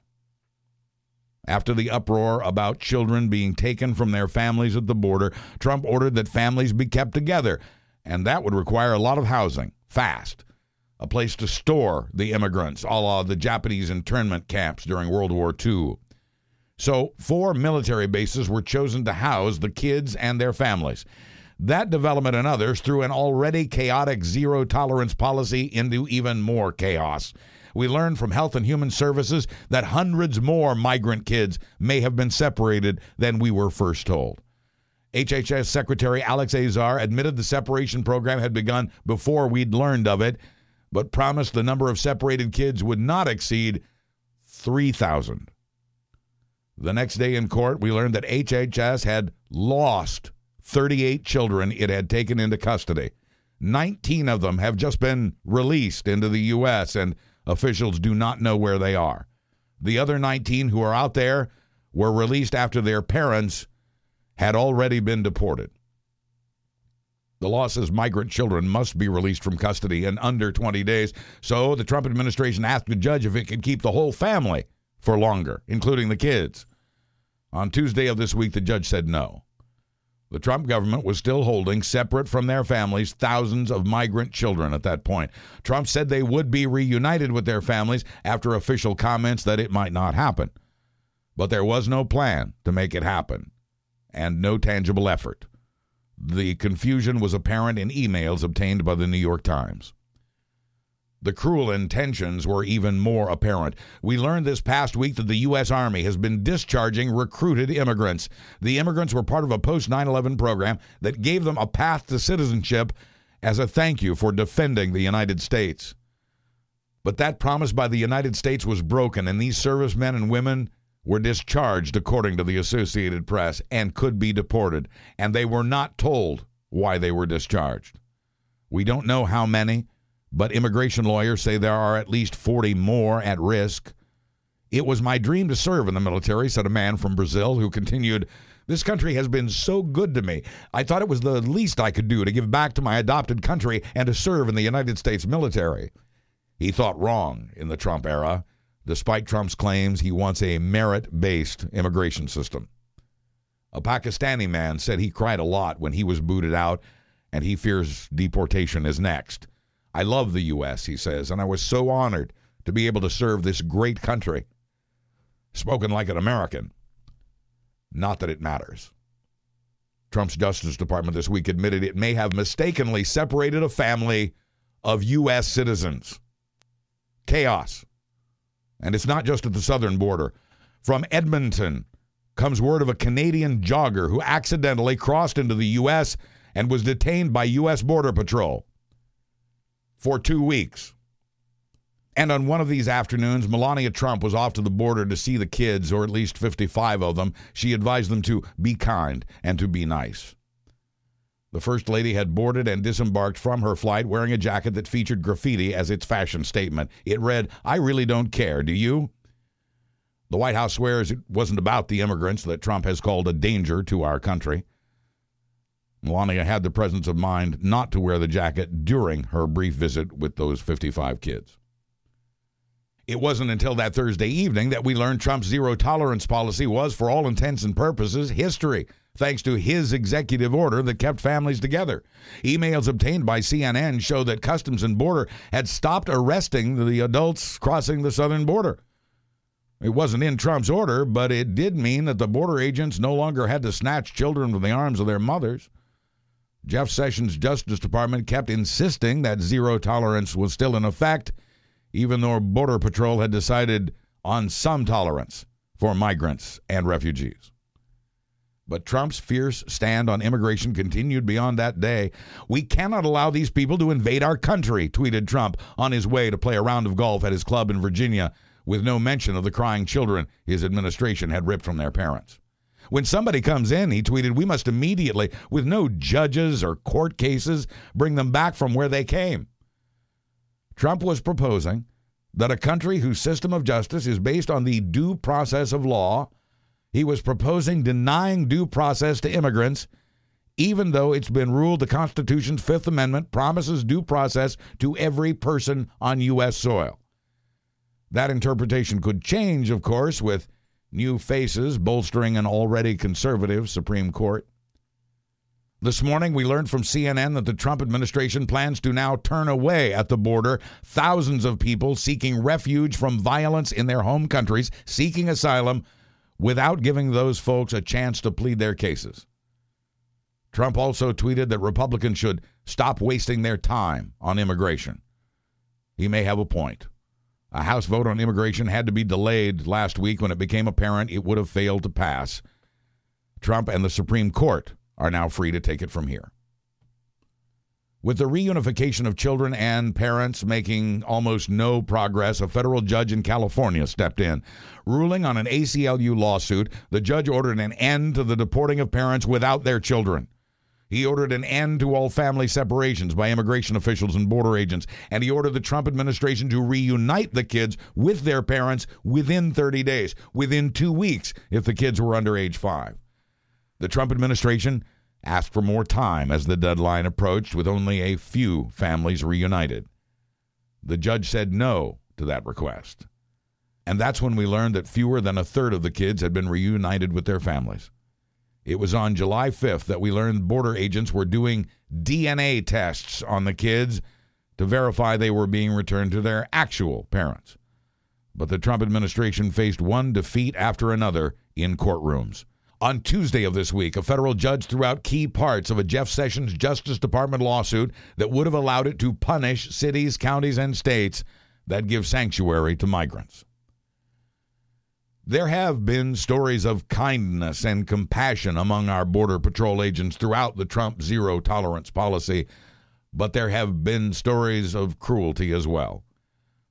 B: After the uproar about children being taken from their families at the border, Trump ordered that families be kept together, and that would require a lot of housing, fast. A place to store the immigrants, a la the Japanese internment camps during World War II. So, four military bases were chosen to house the kids and their families. That development and others threw an already chaotic zero tolerance policy into even more chaos. We learned from Health and Human Services that hundreds more migrant kids may have been separated than we were first told. HHS Secretary Alex Azar admitted the separation program had begun before we'd learned of it, but promised the number of separated kids would not exceed 3,000. The next day in court, we learned that HHS had lost 38 children it had taken into custody. 19 of them have just been released into the U.S., and Officials do not know where they are. The other 19 who are out there were released after their parents had already been deported. The law says migrant children must be released from custody in under 20 days, so the Trump administration asked the judge if it could keep the whole family for longer, including the kids. On Tuesday of this week, the judge said no. The Trump government was still holding, separate from their families, thousands of migrant children at that point. Trump said they would be reunited with their families after official comments that it might not happen. But there was no plan to make it happen, and no tangible effort. The confusion was apparent in emails obtained by the New York Times. The cruel intentions were even more apparent. We learned this past week that the U.S. Army has been discharging recruited immigrants. The immigrants were part of a post 9 11 program that gave them a path to citizenship as a thank you for defending the United States. But that promise by the United States was broken, and these servicemen and women were discharged, according to the Associated Press, and could be deported. And they were not told why they were discharged. We don't know how many, but immigration lawyers say there are at least 40 more at risk. It was my dream to serve in the military, said a man from Brazil who continued, This country has been so good to me. I thought it was the least I could do to give back to my adopted country and to serve in the United States military. He thought wrong in the Trump era, despite Trump's claims he wants a merit based immigration system. A Pakistani man said he cried a lot when he was booted out and he fears deportation is next. I love the U.S., he says, and I was so honored to be able to serve this great country. Spoken like an American. Not that it matters. Trump's Justice Department this week admitted it may have mistakenly separated a family of U.S. citizens chaos. And it's not just at the southern border. From Edmonton comes word of a Canadian jogger who accidentally crossed into the U.S. and was detained by U.S. Border Patrol for two weeks. And on one of these afternoons, Melania Trump was off to the border to see the kids, or at least 55 of them. She advised them to be kind and to be nice. The First Lady had boarded and disembarked from her flight wearing a jacket that featured graffiti as its fashion statement. It read, I really don't care, do you? The White House swears it wasn't about the immigrants that Trump has called a danger to our country. Melania had the presence of mind not to wear the jacket during her brief visit with those 55 kids. It wasn't until that Thursday evening that we learned Trump's zero tolerance policy was, for all intents and purposes, history thanks to his executive order that kept families together. Emails obtained by CNN show that Customs and Border had stopped arresting the adults crossing the southern border. It wasn't in Trump's order, but it did mean that the border agents no longer had to snatch children from the arms of their mothers. Jeff Sessions' Justice Department kept insisting that zero tolerance was still in effect, even though Border Patrol had decided on some tolerance for migrants and refugees. But Trump's fierce stand on immigration continued beyond that day. We cannot allow these people to invade our country, tweeted Trump on his way to play a round of golf at his club in Virginia, with no mention of the crying children his administration had ripped from their parents. When somebody comes in, he tweeted, we must immediately, with no judges or court cases, bring them back from where they came. Trump was proposing that a country whose system of justice is based on the due process of law he was proposing denying due process to immigrants, even though it's been ruled the Constitution's Fifth Amendment promises due process to every person on U.S. soil. That interpretation could change, of course, with new faces bolstering an already conservative Supreme Court. This morning, we learned from CNN that the Trump administration plans to now turn away at the border thousands of people seeking refuge from violence in their home countries, seeking asylum without giving those folks a chance to plead their cases. Trump also tweeted that Republicans should stop wasting their time on immigration. He may have a point. A House vote on immigration had to be delayed last week when it became apparent it would have failed to pass. Trump and the Supreme Court are now free to take it from here. With the reunification of children and parents making almost no progress, a federal judge in California stepped in. Ruling on an ACLU lawsuit, the judge ordered an end to the deporting of parents without their children. He ordered an end to all family separations by immigration officials and border agents, and he ordered the Trump administration to reunite the kids with their parents within 30 days, within two weeks if the kids were under age five. The Trump administration asked for more time as the deadline approached, with only a few families reunited. The judge said no to that request. And that's when we learned that fewer than a third of the kids had been reunited with their families. It was on July 5th that we learned border agents were doing DNA tests on the kids to verify they were being returned to their actual parents. But the Trump administration faced one defeat after another in courtrooms. On Tuesday of this week, a federal judge threw out key parts of a Jeff Sessions Justice Department lawsuit that would have allowed it to punish cities, counties, and states that give sanctuary to migrants. There have been stories of kindness and compassion among our Border Patrol agents throughout the Trump zero tolerance policy, but there have been stories of cruelty as well.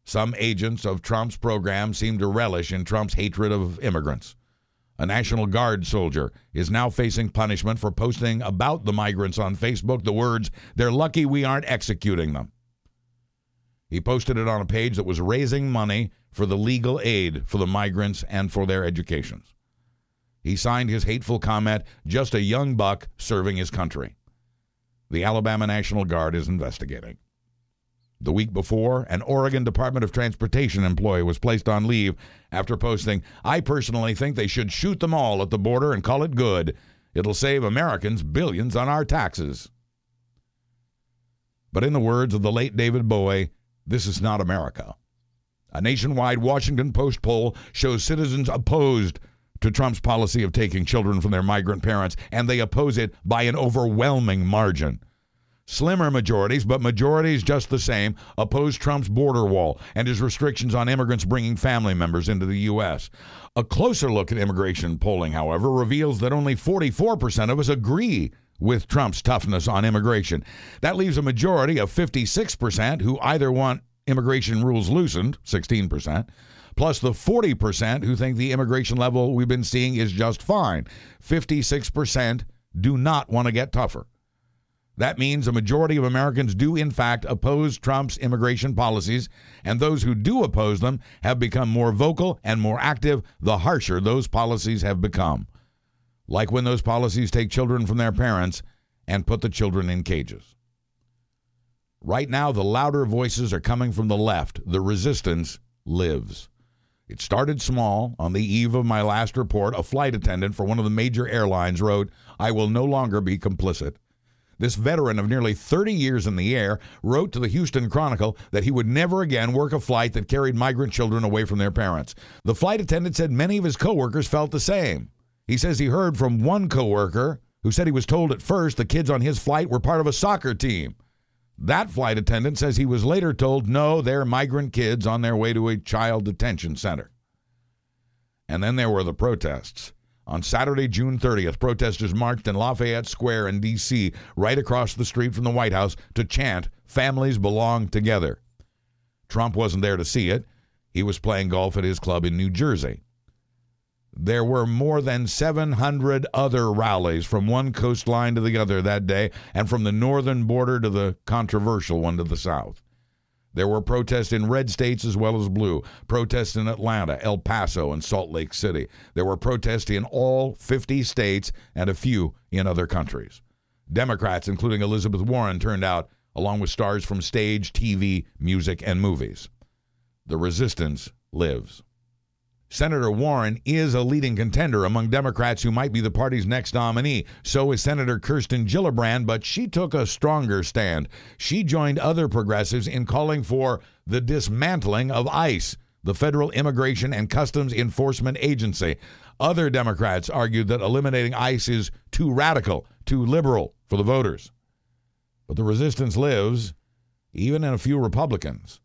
B: Some agents of Trump's program seem to relish in Trump's hatred of immigrants. A National Guard soldier is now facing punishment for posting about the migrants on Facebook the words, They're lucky we aren't executing them. He posted it on a page that was raising money for the legal aid for the migrants and for their educations. He signed his hateful comment, just a young buck serving his country. The Alabama National Guard is investigating. The week before, an Oregon Department of Transportation employee was placed on leave after posting, I personally think they should shoot them all at the border and call it good. It'll save Americans billions on our taxes. But in the words of the late David Bowie, this is not America. A nationwide Washington Post poll shows citizens opposed to Trump's policy of taking children from their migrant parents, and they oppose it by an overwhelming margin. Slimmer majorities, but majorities just the same, oppose Trump's border wall and his restrictions on immigrants bringing family members into the U.S. A closer look at immigration polling, however, reveals that only 44% of us agree with Trump's toughness on immigration. That leaves a majority of 56% who either want immigration rules loosened, 16%, plus the 40% who think the immigration level we've been seeing is just fine. 56% do not want to get tougher. That means a majority of Americans do, in fact, oppose Trump's immigration policies, and those who do oppose them have become more vocal and more active the harsher those policies have become. Like when those policies take children from their parents and put the children in cages. Right now, the louder voices are coming from the left. The resistance lives. It started small. On the eve of my last report, a flight attendant for one of the major airlines wrote, I will no longer be complicit. This veteran of nearly 30 years in the air wrote to the Houston Chronicle that he would never again work a flight that carried migrant children away from their parents. The flight attendant said many of his coworkers felt the same. He says he heard from one coworker who said he was told at first the kids on his flight were part of a soccer team. That flight attendant says he was later told no, they're migrant kids on their way to a child detention center. And then there were the protests. On Saturday, June 30th, protesters marched in Lafayette Square in D.C., right across the street from the White House, to chant, Families belong together. Trump wasn't there to see it. He was playing golf at his club in New Jersey. There were more than 700 other rallies from one coastline to the other that day, and from the northern border to the controversial one to the south. There were protests in red states as well as blue, protests in Atlanta, El Paso, and Salt Lake City. There were protests in all 50 states and a few in other countries. Democrats, including Elizabeth Warren, turned out, along with stars from stage, TV, music, and movies. The resistance lives. Senator Warren is a leading contender among Democrats who might be the party's next nominee. So is Senator Kirsten Gillibrand, but she took a stronger stand. She joined other progressives in calling for the dismantling of ICE, the Federal Immigration and Customs Enforcement Agency. Other Democrats argued that eliminating ICE is too radical, too liberal for the voters. But the resistance lives, even in a few Republicans.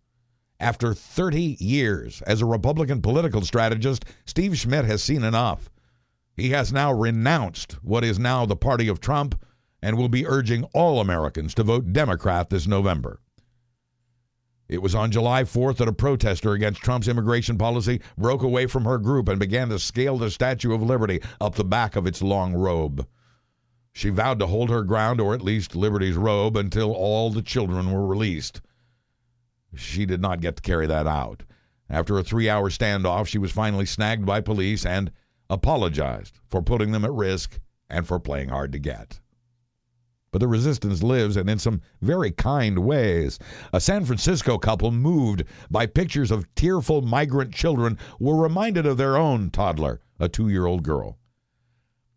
B: After 30 years as a Republican political strategist, Steve Schmidt has seen enough. He has now renounced what is now the party of Trump and will be urging all Americans to vote Democrat this November. It was on July 4th that a protester against Trump's immigration policy broke away from her group and began to scale the Statue of Liberty up the back of its long robe. She vowed to hold her ground, or at least Liberty's robe, until all the children were released. She did not get to carry that out. After a three hour standoff, she was finally snagged by police and apologized for putting them at risk and for playing hard to get. But the resistance lives and in some very kind ways. A San Francisco couple moved by pictures of tearful migrant children were reminded of their own toddler, a two year old girl.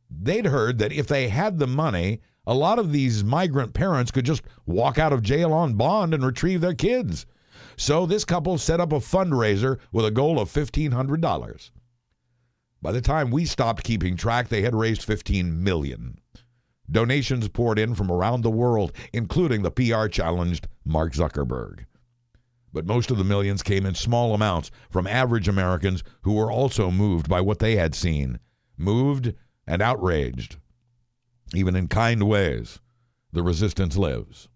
B: They'd heard that if they had the money, a lot of these migrant parents could just walk out of jail on bond and retrieve their kids. So this couple set up a fundraiser with a goal of $1,500. By the time we stopped keeping track, they had raised 15 million. Donations poured in from around the world, including the PR challenged Mark Zuckerberg. But most of the millions came in small amounts from average Americans who were also moved by what they had seen, moved and outraged. Even in kind ways, the resistance lives.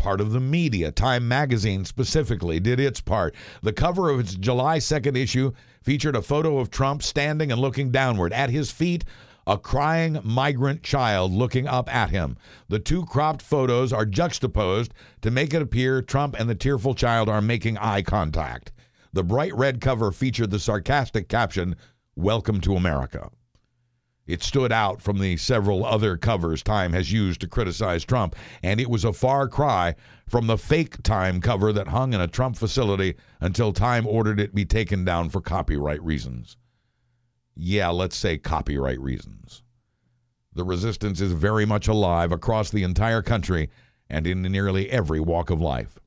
B: Part of the media. Time magazine specifically did its part. The cover of its July 2nd issue featured a photo of Trump standing and looking downward. At his feet, a crying migrant child looking up at him. The two cropped photos are juxtaposed to make it appear Trump and the tearful child are making eye contact. The bright red cover featured the sarcastic caption, Welcome to America. It stood out from the several other covers Time has used to criticize Trump, and it was a far cry from the fake Time cover that hung in a Trump facility until Time ordered it be taken down for copyright reasons. Yeah, let's say copyright reasons. The resistance is very much alive across the entire country and in nearly every walk of life.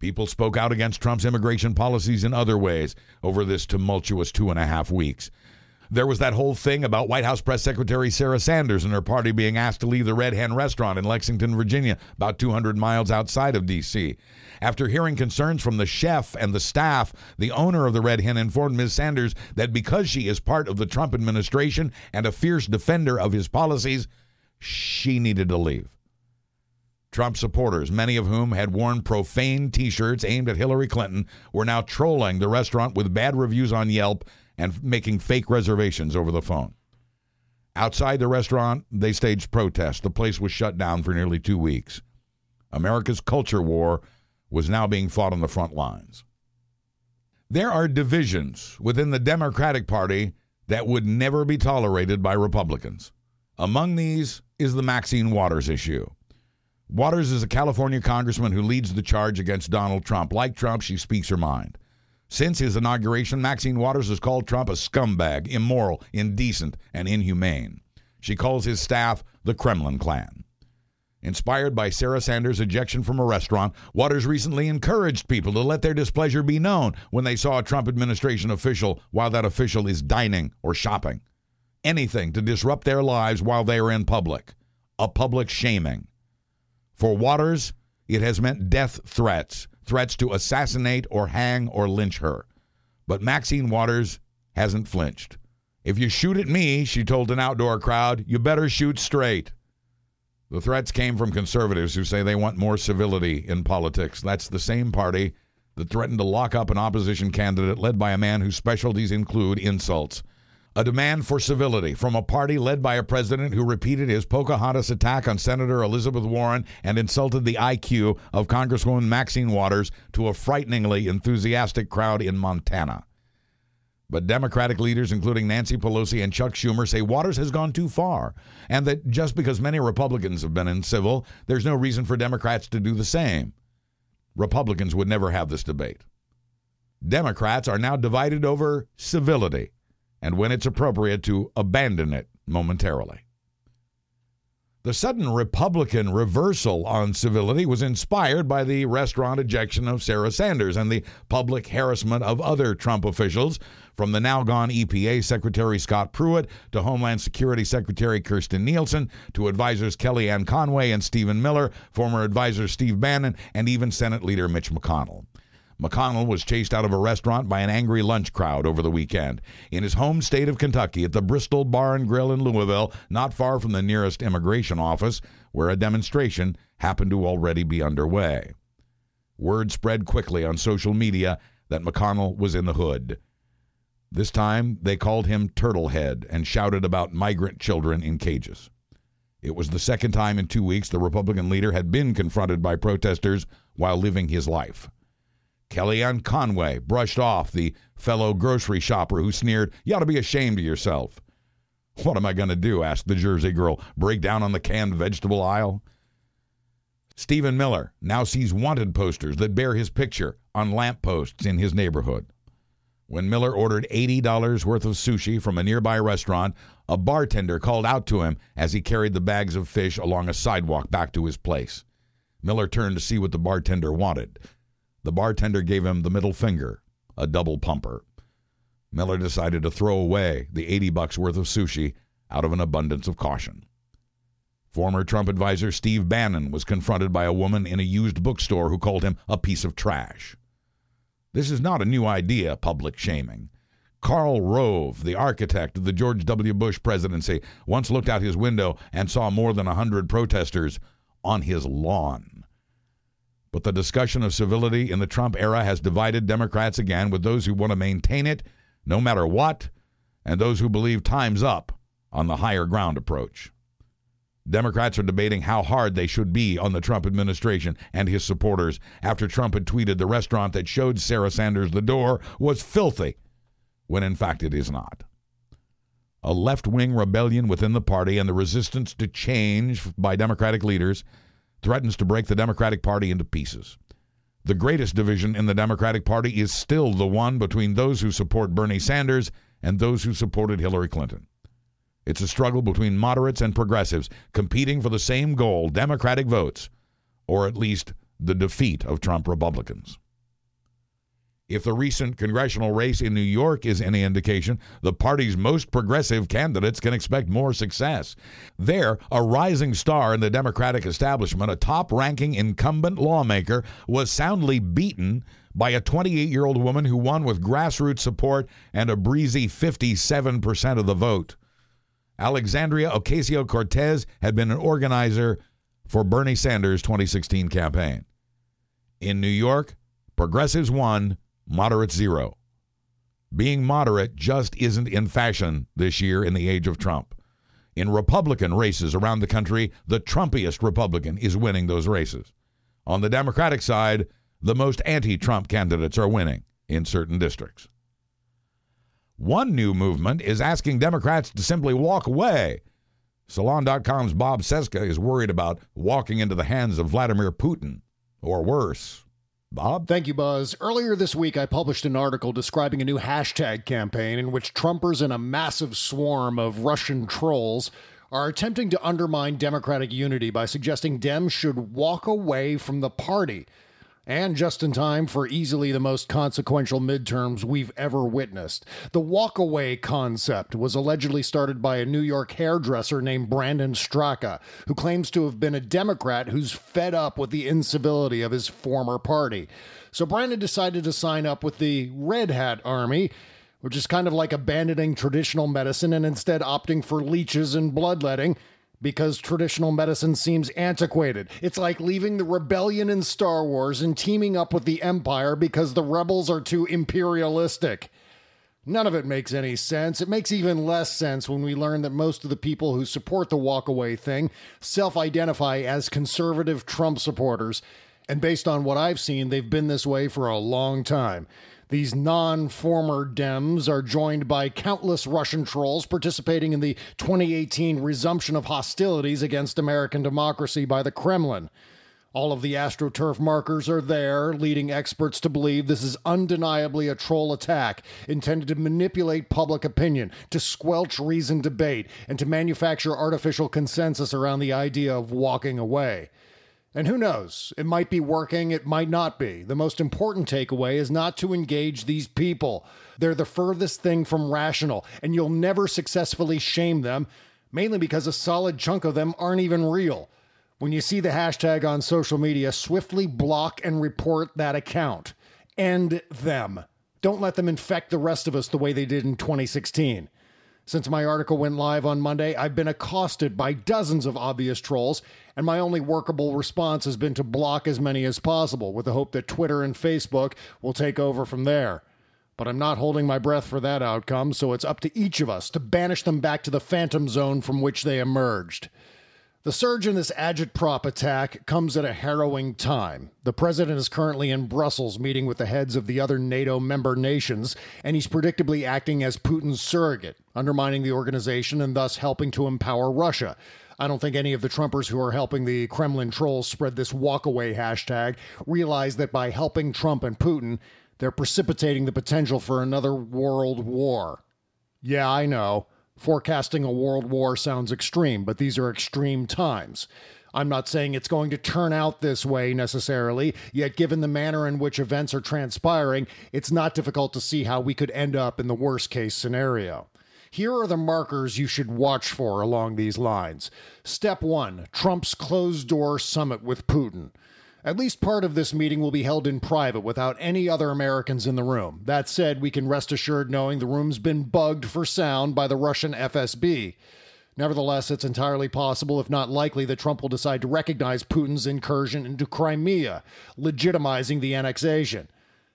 B: People spoke out against Trump's immigration policies in other ways over this tumultuous two and a half weeks. There was that whole thing about White House Press Secretary Sarah Sanders and her party being asked to leave the Red Hen restaurant in Lexington, Virginia, about 200 miles outside of D.C. After hearing concerns from the chef and the staff, the owner of the Red Hen informed Ms. Sanders that because she is part of the Trump administration and a fierce defender of his policies, she needed to leave. Trump supporters, many of whom had worn profane t shirts aimed at Hillary Clinton, were now trolling the restaurant with bad reviews on Yelp and making fake reservations over the phone. Outside the restaurant, they staged protests. The place was shut down for nearly two weeks. America's culture war was now being fought on the front lines. There are divisions within the Democratic Party that would never be tolerated by Republicans. Among these is the Maxine Waters issue. Waters is a California congressman who leads the charge against Donald Trump. Like Trump, she speaks her mind. Since his inauguration, Maxine Waters has called Trump a scumbag, immoral, indecent, and inhumane. She calls his staff the Kremlin clan. Inspired by Sarah Sanders' ejection from a restaurant, Waters recently encouraged people to let their displeasure be known when they saw a Trump administration official while that official is dining or shopping. Anything to disrupt their lives while they are in public. A public shaming. For Waters, it has meant death threats, threats to assassinate or hang or lynch her. But Maxine Waters hasn't flinched. If you shoot at me, she told an outdoor crowd, you better shoot straight. The threats came from conservatives who say they want more civility in politics. That's the same party that threatened to lock up an opposition candidate led by a man whose specialties include insults a demand for civility from a party led by a president who repeated his Pocahontas attack on Senator Elizabeth Warren and insulted the IQ of Congresswoman Maxine Waters to a frighteningly enthusiastic crowd in Montana. But Democratic leaders, including Nancy Pelosi and Chuck Schumer, say Waters has gone too far, and that just because many Republicans have been incivil, there's no reason for Democrats to do the same. Republicans would never have this debate. Democrats are now divided over civility and when it's appropriate to abandon it momentarily. The sudden Republican reversal on civility was inspired by the restaurant ejection of Sarah Sanders and the public harassment of other Trump officials, from the now gone EPA Secretary Scott Pruitt to Homeland Security Secretary Kirstjen Nielsen to advisors Kellyanne Conway and Stephen Miller, former advisor Steve Bannon, and even Senate Leader Mitch McConnell. McConnell was chased out of a restaurant by an angry lunch crowd over the weekend. In his home state of Kentucky, at the Bristol Bar and Grill in Louisville, not far from the nearest immigration office, where a demonstration happened to already be underway. Word spread quickly on social media that McConnell was in the hood. This time, they called him Turtlehead and shouted about migrant children in cages. It was the second time in two weeks the Republican leader had been confronted by protesters while living his life. Kellyanne Conway brushed off the fellow grocery shopper who sneered, You ought to be ashamed of yourself. What am I going to do? asked the Jersey girl. Break down on the canned vegetable aisle? Stephen Miller now sees wanted posters that bear his picture on lampposts in his neighborhood. When Miller ordered $80 worth of sushi from a nearby restaurant, a bartender called out to him as he carried the bags of fish along a sidewalk back to his place. Miller turned to see what the bartender wanted. The bartender gave him the middle finger, a double pumper. Miller decided to throw away the 80 bucks worth of sushi out of an abundance of caution. Former Trump advisor Steve Bannon was confronted by a woman in a used bookstore who called him a piece of trash. This is not a new idea, public shaming. Karl Rove, the architect of the George W. Bush presidency, once looked out his window and saw more than a hundred protesters on his lawn. But the discussion of civility in the Trump era has divided Democrats again, with those who want to maintain it no matter what, and those who believe time's up on the higher ground approach. Democrats are debating how hard they should be on the Trump administration and his supporters after Trump had tweeted the restaurant that showed Sarah Sanders the door was filthy, when in fact it is not. A left wing rebellion within the party and the resistance to change by Democratic leaders threatens to break the Democratic Party into pieces. The greatest division in the Democratic Party is still the one between those who support Bernie Sanders and those who supported Hillary Clinton. It's a struggle between moderates and progressives competing for the same goal Democratic votes, or at least the defeat of Trump Republicans. If the recent congressional race in New York is any indication, the party's most progressive candidates can expect more success. There, a rising star in the Democratic establishment, a top ranking incumbent lawmaker, was soundly beaten by a 28 year old woman who won with grassroots support and a breezy 57% of the vote. Alexandria Ocasio Cortez had been an organizer for Bernie Sanders' 2016 campaign. In New York, progressives won moderate zero. Being moderate just isn't in fashion this year in the age of Trump. In Republican races around the country, the Trumpiest Republican is winning those races. On the Democratic side, the most anti Trump candidates are winning in certain districts. One new movement is asking Democrats to simply walk away. Salon.com's Bob Cesca is worried about walking into the hands of Vladimir Putin, or worse. Bob?
C: Thank you, Buzz. Earlier this week, I published an article describing a new hashtag campaign in which Trumpers and a massive swarm of Russian trolls are attempting to undermine Democratic unity by suggesting Dems should walk away from the party and just in time for easily the most consequential midterms we've ever witnessed. The walkaway concept was allegedly started by a New York hairdresser named Brandon Straka, who claims to have been a Democrat who's fed up with the incivility of his former party. So Brandon decided to sign up with the Red Hat Army which is kind of like abandoning traditional medicine and instead opting for leeches and bloodletting because traditional medicine seems antiquated. It's like leaving the rebellion in Star Wars and teaming up with the Empire because the rebels are too imperialistic. None of it makes any sense. It makes even less sense when we learn that most of the people who support the walkaway thing self identify as conservative Trump supporters. And based on what I've seen, they've been this way for a long time. These non former Dems are joined by countless Russian trolls participating in the 2018 resumption of hostilities against American democracy by the Kremlin. All of the AstroTurf markers are there, leading experts to believe this is undeniably a troll attack intended to manipulate public opinion, to squelch reasoned debate, and to manufacture artificial consensus around the idea of walking away. And who knows? It might be working, it might not be. The most important takeaway is not to engage these people. They're the furthest thing from rational, and you'll never successfully shame them, mainly because a solid chunk of them aren't even real. When you see the hashtag on social media, swiftly block and report that account. End them. Don't let them infect the rest of us the way they did in 2016. Since my article went live on Monday, I've been accosted by dozens of obvious trolls, and my only workable response has been to block as many as possible, with the hope that Twitter and Facebook will take over from there. But I'm not holding my breath for that outcome, so it's up to each of us to banish them back to the phantom zone from which they emerged. The surge in this agitprop attack comes at a harrowing time. The president is currently in Brussels meeting with the heads of the other NATO member nations, and he's predictably acting as Putin's surrogate, undermining the organization and thus helping to empower Russia. I don't think any of the Trumpers who are helping the Kremlin trolls spread this walkaway hashtag realize that by helping Trump and Putin, they're precipitating the potential for another world war. Yeah, I know. Forecasting a world war sounds extreme, but these are extreme times. I'm not saying it's going to turn out this way necessarily, yet, given the manner in which events are transpiring, it's not difficult to see how we could end up in the worst case scenario. Here are the markers you should watch for along these lines. Step one Trump's closed door summit with Putin. At least part of this meeting will be held in private without any other Americans in the room. That said, we can rest assured knowing the room's been bugged for sound by the Russian FSB. Nevertheless, it's entirely possible, if not likely, that Trump will decide to recognize Putin's incursion into Crimea, legitimizing the annexation.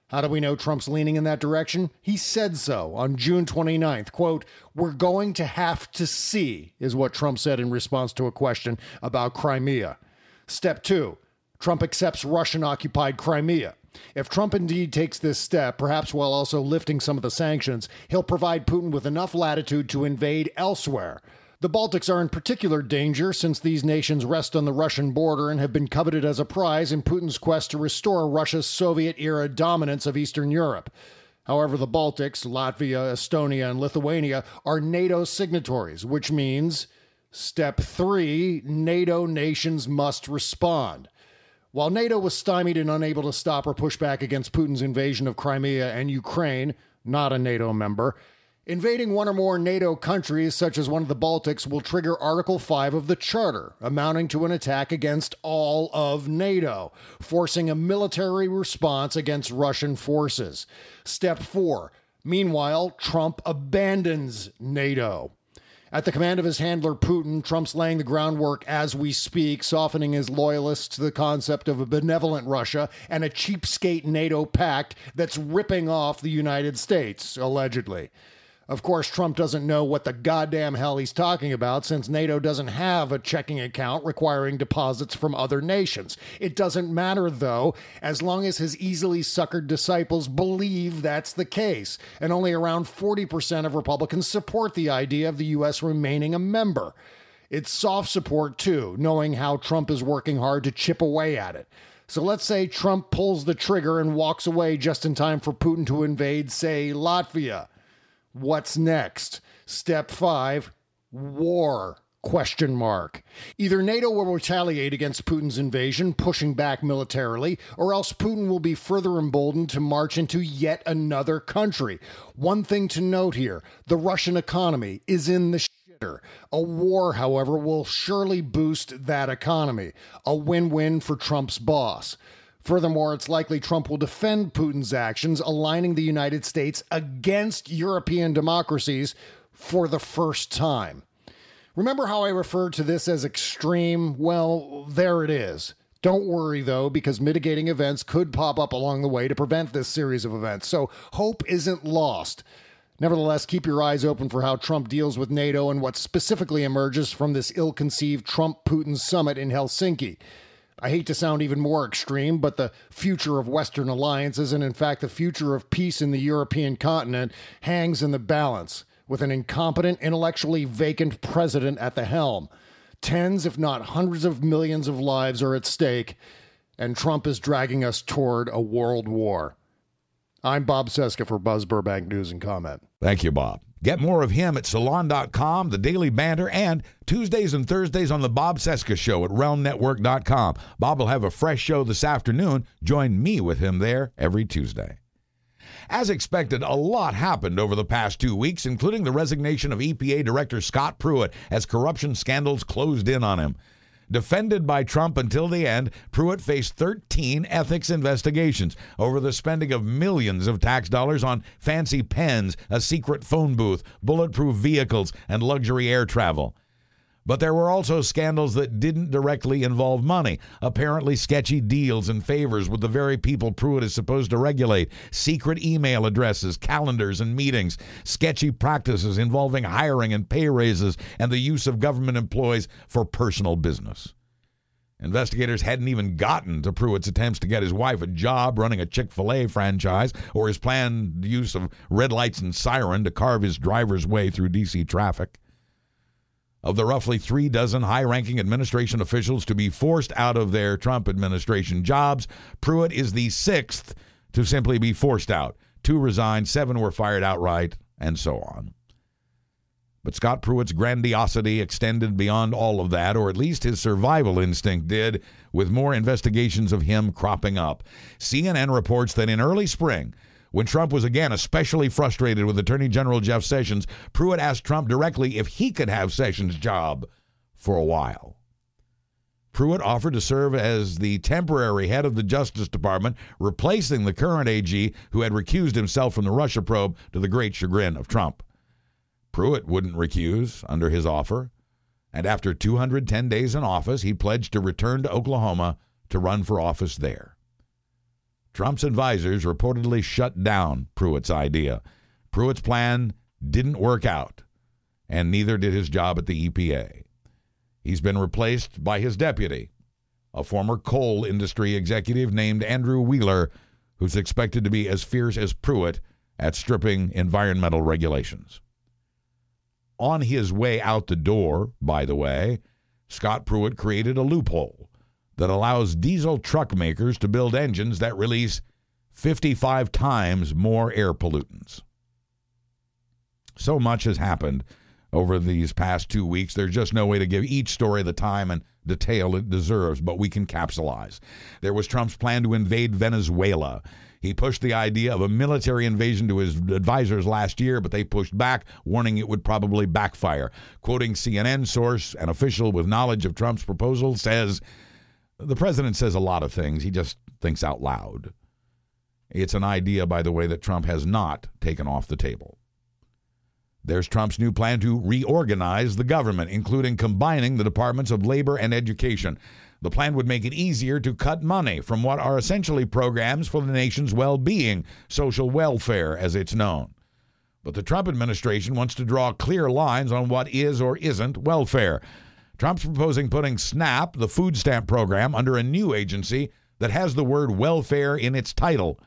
C: How do we know Trump's leaning in that direction? He said so on June 29th. Quote, We're going to have to see, is what Trump said in response to a question about Crimea. Step two Trump accepts Russian occupied Crimea. If Trump indeed takes this step, perhaps while also lifting some of the sanctions, he'll provide Putin with enough latitude to invade elsewhere. The Baltics are in particular danger since these nations rest on the Russian border and have been coveted as a prize in Putin's quest to restore Russia's Soviet era dominance of Eastern Europe. However, the Baltics, Latvia, Estonia, and Lithuania are NATO signatories, which means step three NATO nations must respond. While NATO was stymied and unable to stop or push back against Putin's invasion of Crimea and Ukraine, not a NATO member, Invading one or more NATO countries, such as one of the Baltics, will trigger Article 5 of the Charter, amounting to an attack against all of NATO, forcing a military response against Russian forces. Step 4. Meanwhile, Trump abandons NATO. At the command of his handler Putin, Trump's laying the groundwork as we speak, softening his loyalists to the concept of a benevolent Russia and a cheapskate NATO pact that's ripping off the United States, allegedly. Of course, Trump doesn't know what the goddamn hell he's talking about since NATO doesn't have a checking account requiring deposits from other nations. It doesn't matter, though, as long as his easily suckered disciples believe that's the case. And only around 40% of Republicans support the idea of the U.S. remaining a member. It's soft support, too, knowing how Trump is working hard to chip away at it. So let's say Trump pulls the trigger and walks away just in time for Putin to invade, say, Latvia. What's next? Step 5, war question mark. Either NATO will retaliate against Putin's invasion, pushing back militarily, or else Putin will be further emboldened to march into yet another country. One thing to note here, the Russian economy is in the shitter. A war, however, will surely boost that economy. A win-win for Trump's boss. Furthermore, it's likely Trump will defend Putin's actions, aligning the United States against European democracies for the first time. Remember how I referred to this as extreme? Well, there it is. Don't worry, though, because mitigating events could pop up along the way to prevent this series of events, so hope isn't lost. Nevertheless, keep your eyes open for how Trump deals with NATO and what specifically emerges from this ill conceived Trump Putin summit in Helsinki. I hate to sound even more extreme, but the future of Western alliances and, in fact, the future of peace in the European continent hangs in the balance with an incompetent, intellectually vacant president at the helm. Tens, if not hundreds of millions of lives are at stake, and Trump is dragging us toward a world war. I'm Bob Cesca for Buzz Burbank News and Comment.
B: Thank you, Bob. Get more of him at salon.com, the Daily Banter, and Tuesdays and Thursdays on the Bob Cesca Show at realmnetwork.com. Bob will have a fresh show this afternoon. Join me with him there every Tuesday. As expected, a lot happened over the past two weeks, including the resignation of EPA Director Scott Pruitt as corruption scandals closed in on him. Defended by Trump until the end, Pruitt faced 13 ethics investigations over the spending of millions of tax dollars on fancy pens, a secret phone booth, bulletproof vehicles, and luxury air travel. But there were also scandals that didn't directly involve money. Apparently, sketchy deals and favors with the very people Pruitt is supposed to regulate, secret email addresses, calendars, and meetings, sketchy practices involving hiring and pay raises, and the use of government employees for personal business. Investigators hadn't even gotten to Pruitt's attempts to get his wife a job running a Chick fil A franchise or his planned use of red lights and siren to carve his driver's way through D.C. traffic. Of the roughly three dozen high ranking administration officials to be forced out of their Trump administration jobs, Pruitt is the sixth to simply be forced out. Two resigned, seven were fired outright, and so on. But Scott Pruitt's grandiosity extended beyond all of that, or at least his survival instinct did, with more investigations of him cropping up. CNN reports that in early spring, when Trump was again especially frustrated with Attorney General Jeff Sessions, Pruitt asked Trump directly if he could have Sessions' job for a while. Pruitt offered to serve as the temporary head of the Justice Department, replacing the current AG who had recused himself from the Russia probe to the great chagrin of Trump. Pruitt wouldn't recuse under his offer. And after 210 days in office, he pledged to return to Oklahoma to run for office there. Trump's advisors reportedly shut down Pruitt's idea. Pruitt's plan didn't work out, and neither did his job at the EPA. He's been replaced by his deputy, a former coal industry executive named Andrew Wheeler, who's expected to be as fierce as Pruitt at stripping environmental regulations. On his way out the door, by the way, Scott Pruitt created a loophole that allows diesel truck makers to build engines that release 55 times more air pollutants. So much has happened over these past two weeks. There's just no way to give each story the time and detail it deserves, but we can capsulize. There was Trump's plan to invade Venezuela. He pushed the idea of a military invasion to his advisors last year, but they pushed back, warning it would probably backfire. Quoting CNN source, an official with knowledge of Trump's proposal says, The president says a lot of things. He just thinks out loud. It's an idea, by the way, that Trump has not taken off the table. There's Trump's new plan to reorganize the government, including combining the departments of labor and education. The plan would make it easier to cut money from what are essentially programs for the nation's well being, social welfare, as it's known. But the Trump administration wants to draw clear lines on what is or isn't welfare. Trump's proposing putting SNAP, the food stamp program, under a new agency that has the word welfare in its title.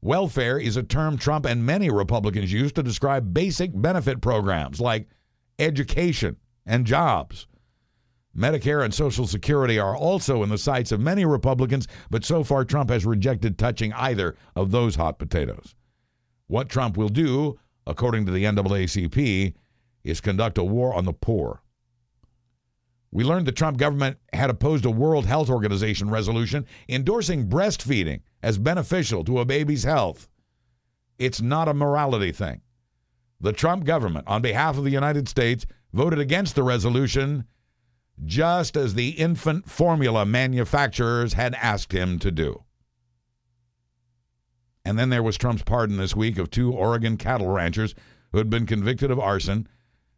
B: Welfare is a term Trump and many Republicans use to describe basic benefit programs like education and jobs. Medicare and Social Security are also in the sights of many Republicans, but so far Trump has rejected touching either of those hot potatoes. What Trump will do, according to the NAACP, is conduct a war on the poor. We learned the Trump government had opposed a World Health Organization resolution endorsing breastfeeding as beneficial to a baby's health. It's not a morality thing. The Trump government, on behalf of the United States, voted against the resolution just as the infant formula manufacturers had asked him to do. And then there was Trump's pardon this week of two Oregon cattle ranchers who had been convicted of arson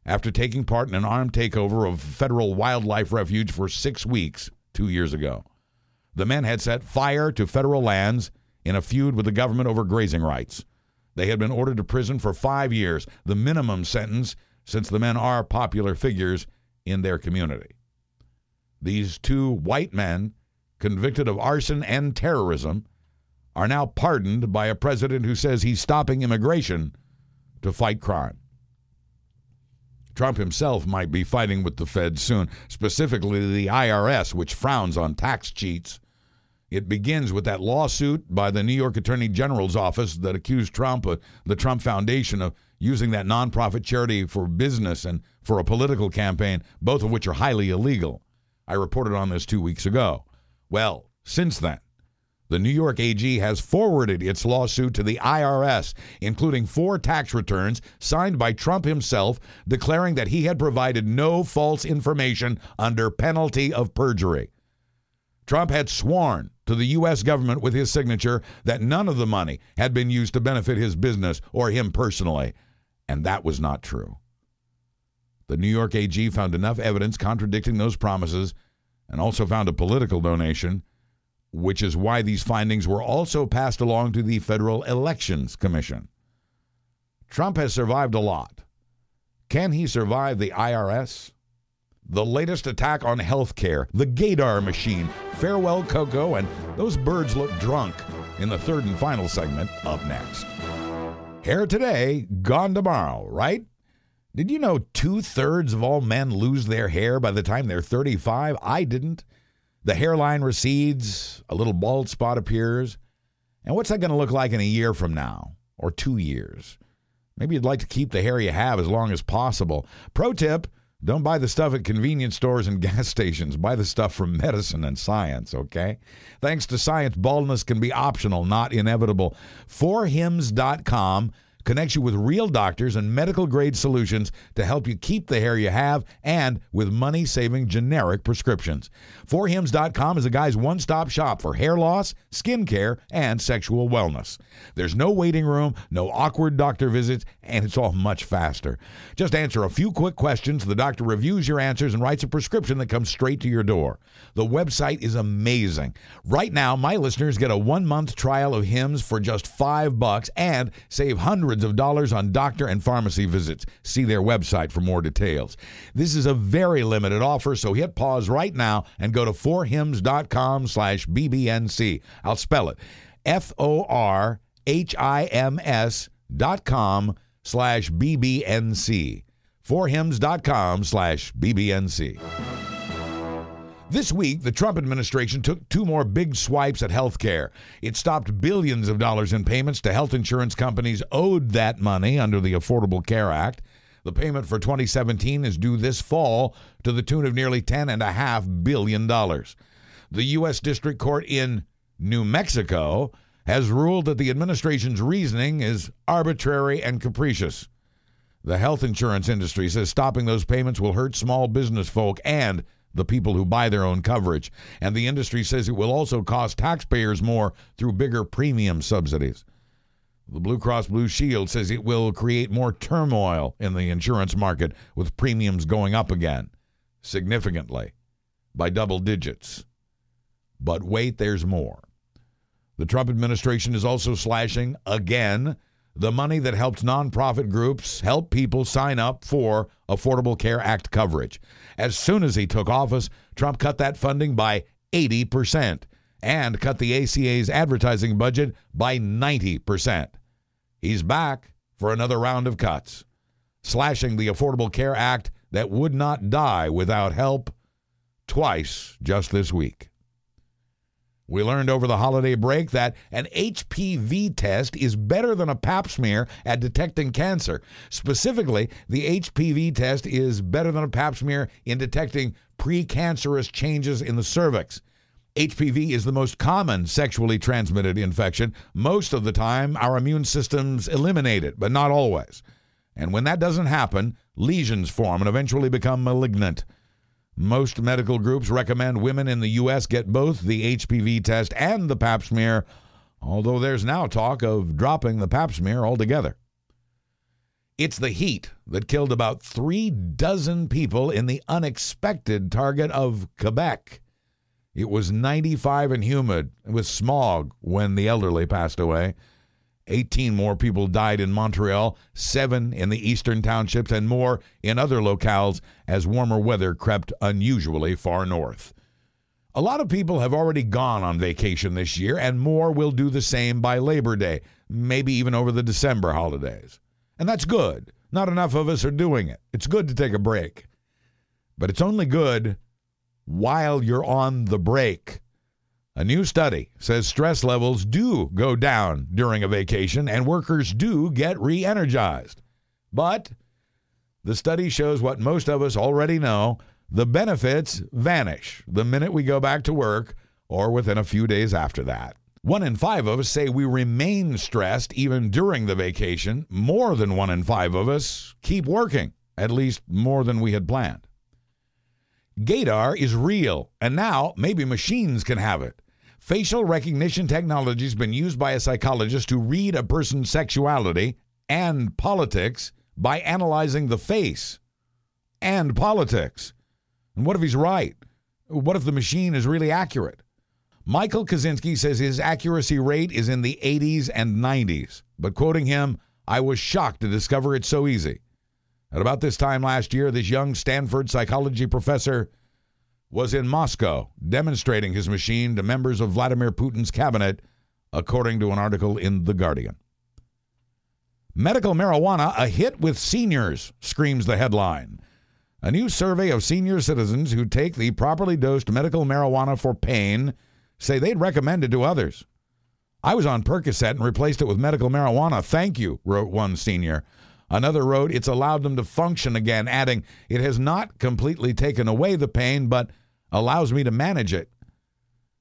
B: after taking part in an armed takeover of federal wildlife refuge for six weeks two years ago. The men had set fire to federal lands in a feud with the government over grazing rights. They had been ordered to prison for five years, the minimum sentence since the men are popular figures in their community. These two white men, convicted of arson and terrorism, are now pardoned by a president who says he's stopping immigration to fight crime. Trump himself might be fighting with the Fed soon, specifically the IRS, which frowns on tax cheats. It begins with that lawsuit by the New York Attorney General's office that accused Trump, uh, the Trump Foundation, of using that nonprofit charity for business and for a political campaign, both of which are highly illegal. I reported on this two weeks ago. Well, since then, the New York AG has forwarded its lawsuit to the IRS, including four tax returns signed by Trump himself, declaring that he had provided no false information under penalty of perjury. Trump had sworn to the U.S. government with his signature that none of the money had been used to benefit his business or him personally, and that was not true. The New York AG found enough evidence contradicting those promises and also found a political donation which is why these findings were also passed along to the Federal Elections Commission. Trump has survived a lot. Can he survive the IRS? The latest attack on health care, the Gaydar machine, farewell Koko, and those birds look drunk in the third and final segment up next. Hair today, gone tomorrow, right? Did you know two thirds of all men lose their hair by the time they're 35? I didn't. The hairline recedes, a little bald spot appears. And what's that going to look like in a year from now or two years? Maybe you'd like to keep the hair you have as long as possible. Pro tip don't buy the stuff at convenience stores and gas stations. Buy the stuff from medicine and science, okay? Thanks to science, baldness can be optional, not inevitable. Forhims.com connects you with real doctors and medical grade solutions to help you keep the hair you have and with money saving generic prescriptions. forhims.com is a guy's one stop shop for hair loss, skin care, and sexual wellness. There's no waiting room, no awkward doctor visits, and it's all much faster. Just answer a few quick questions. The doctor reviews your answers and writes a prescription that comes straight to your door. The website is amazing. Right now, my listeners get a one month trial of Hims for just five bucks and save hundreds of dollars on doctor and pharmacy visits. See their website for more details. This is a very limited offer, so hit pause right now and go to forhims.com slash BBNC. I'll spell it. F O R H I M S dot com slash BBNC. Forhims.com slash BBNC. This week, the Trump administration took two more big swipes at health care. It stopped billions of dollars in payments to health insurance companies owed that money under the Affordable Care Act. The payment for 2017 is due this fall to the tune of nearly $10.5 billion. The U.S. District Court in New Mexico has ruled that the administration's reasoning is arbitrary and capricious. The health insurance industry says stopping those payments will hurt small business folk and the people who buy their own coverage. And the industry says it will also cost taxpayers more through bigger premium subsidies. The Blue Cross Blue Shield says it will create more turmoil in the insurance market with premiums going up again significantly by double digits. But wait, there's more. The Trump administration is also slashing again the money that helps nonprofit groups help people sign up for Affordable Care Act coverage. As soon as he took office, Trump cut that funding by 80% and cut the ACA's advertising budget by 90%. He's back for another round of cuts, slashing the Affordable Care Act that would not die without help twice just this week. We learned over the holiday break that an HPV test is better than a pap smear at detecting cancer. Specifically, the HPV test is better than a pap smear in detecting precancerous changes in the cervix. HPV is the most common sexually transmitted infection. Most of the time, our immune systems eliminate it, but not always. And when that doesn't happen, lesions form and eventually become malignant. Most medical groups recommend women in the U.S. get both the HPV test and the pap smear, although there's now talk of dropping the pap smear altogether. It's the heat that killed about three dozen people in the unexpected target of Quebec. It was 95 and humid with smog when the elderly passed away. 18 more people died in Montreal, seven in the eastern townships, and more in other locales as warmer weather crept unusually far north. A lot of people have already gone on vacation this year, and more will do the same by Labor Day, maybe even over the December holidays. And that's good. Not enough of us are doing it. It's good to take a break. But it's only good while you're on the break. A new study says stress levels do go down during a vacation and workers do get re energized. But the study shows what most of us already know the benefits vanish the minute we go back to work or within a few days after that. One in five of us say we remain stressed even during the vacation. More than one in five of us keep working, at least more than we had planned. Gaydar is real, and now maybe machines can have it. Facial recognition technology has been used by a psychologist to read a person's sexuality and politics by analyzing the face and politics. And what if he's right? What if the machine is really accurate? Michael Kosinski says his accuracy rate is in the 80s and 90s, but quoting him, I was shocked to discover it's so easy. At about this time last year, this young Stanford psychology professor was in Moscow demonstrating his machine to members of Vladimir Putin's cabinet, according to an article in The Guardian. Medical marijuana, a hit with seniors, screams the headline. A new survey of senior citizens who take the properly dosed medical marijuana for pain say they'd recommend it to others. I was on Percocet and replaced it with medical marijuana. Thank you, wrote one senior. Another wrote, It's allowed them to function again, adding, It has not completely taken away the pain, but allows me to manage it.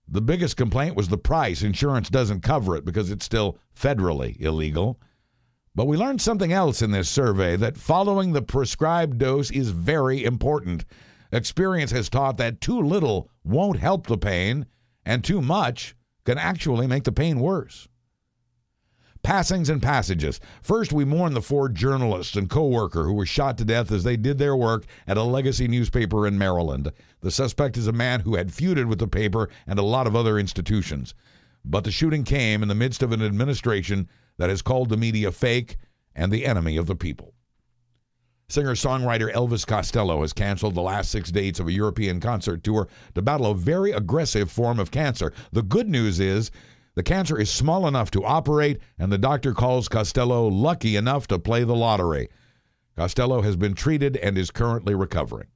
B: The biggest complaint was the price. Insurance doesn't cover it because it's still federally illegal. But we learned something else in this survey that following the prescribed dose is very important. Experience has taught that too little won't help the pain, and too much can actually make the pain worse. Passings and passages. First, we mourn the four journalists and co worker who were shot to death as they did their work at a legacy newspaper in Maryland. The suspect is a man who had feuded with the paper and a lot of other institutions. But the shooting came in the midst of an administration that has called the media fake and the enemy of the people. Singer songwriter Elvis Costello has canceled the last six dates of a European concert tour to battle a very aggressive form of cancer. The good news is the cancer is small enough to operate, and the doctor calls Costello lucky enough to play the lottery. Costello has been treated and is currently recovering.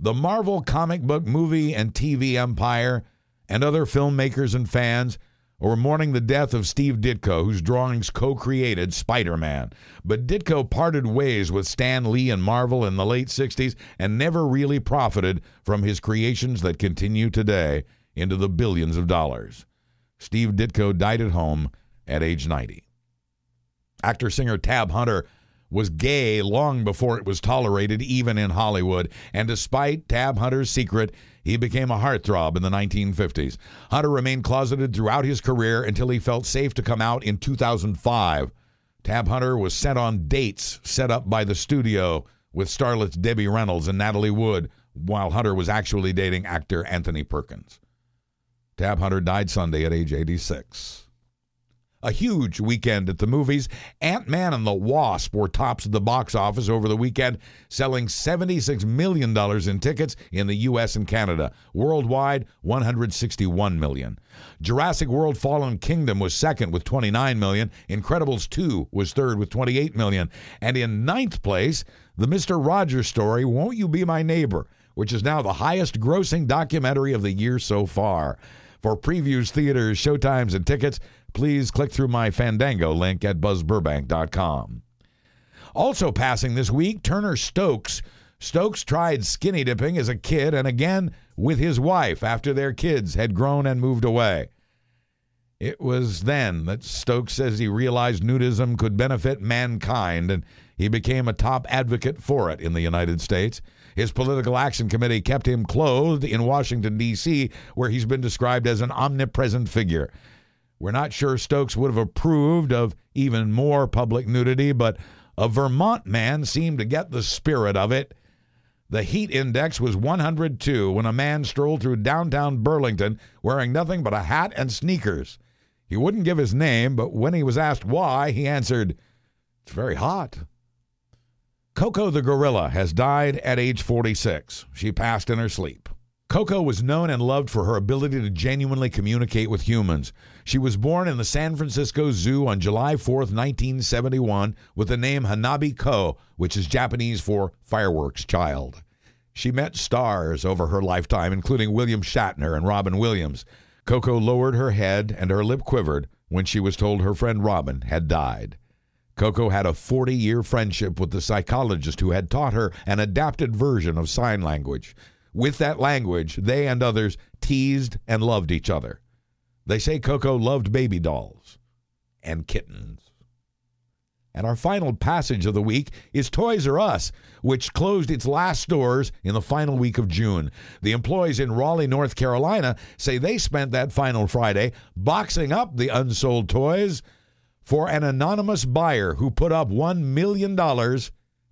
B: The Marvel comic book, movie, and TV empire and other filmmakers and fans or mourning the death of Steve Ditko, whose drawings co created Spider Man. But Ditko parted ways with Stan Lee and Marvel in the late 60s and never really profited from his creations that continue today into the billions of dollars. Steve Ditko died at home at age 90. Actor singer Tab Hunter was gay long before it was tolerated, even in Hollywood. And despite Tab Hunter's secret, he became a heartthrob in the 1950s. Hunter remained closeted throughout his career until he felt safe to come out in 2005. Tab Hunter was sent on dates set up by the studio with starlets Debbie Reynolds and Natalie Wood, while Hunter was actually dating actor Anthony Perkins. Tab Hunter died Sunday at age 86. A huge weekend at the movies. Ant Man and the Wasp were tops of the box office over the weekend, selling $76 million in tickets in the U.S. and Canada. Worldwide, 161 million. Jurassic World Fallen Kingdom was second with 29 million. Incredibles 2 was third with 28 million. And in ninth place, the Mr. Rogers story, Won't You Be My Neighbor, which is now the highest grossing documentary of the year so far. For previews, theaters, showtimes, and tickets, please click through my Fandango link at buzzburbank.com. Also passing this week, Turner Stokes. Stokes tried skinny dipping as a kid and again with his wife after their kids had grown and moved away. It was then that Stokes says he realized nudism could benefit mankind and he became a top advocate for it in the United States. His political action committee kept him clothed in Washington, D.C., where he's been described as an omnipresent figure. We're not sure Stokes would have approved of even more public nudity, but a Vermont man seemed to get the spirit of it. The heat index was 102 when a man strolled through downtown Burlington wearing nothing but a hat and sneakers. He wouldn't give his name, but when he was asked why, he answered, It's very hot. Koko the gorilla has died at age 46. She passed in her sleep. Koko was known and loved for her ability to genuinely communicate with humans. She was born in the San Francisco Zoo on July 4, 1971, with the name Hanabi Ko, which is Japanese for fireworks child. She met stars over her lifetime, including William Shatner and Robin Williams. Koko lowered her head and her lip quivered when she was told her friend Robin had died. Koko had a 40 year friendship with the psychologist who had taught her an adapted version of sign language. With that language, they and others teased and loved each other. They say Koko loved baby dolls and kittens. And our final passage of the week is Toys R Us, which closed its last stores in the final week of June. The employees in Raleigh, North Carolina say they spent that final Friday boxing up the unsold toys for an anonymous buyer who put up $1 million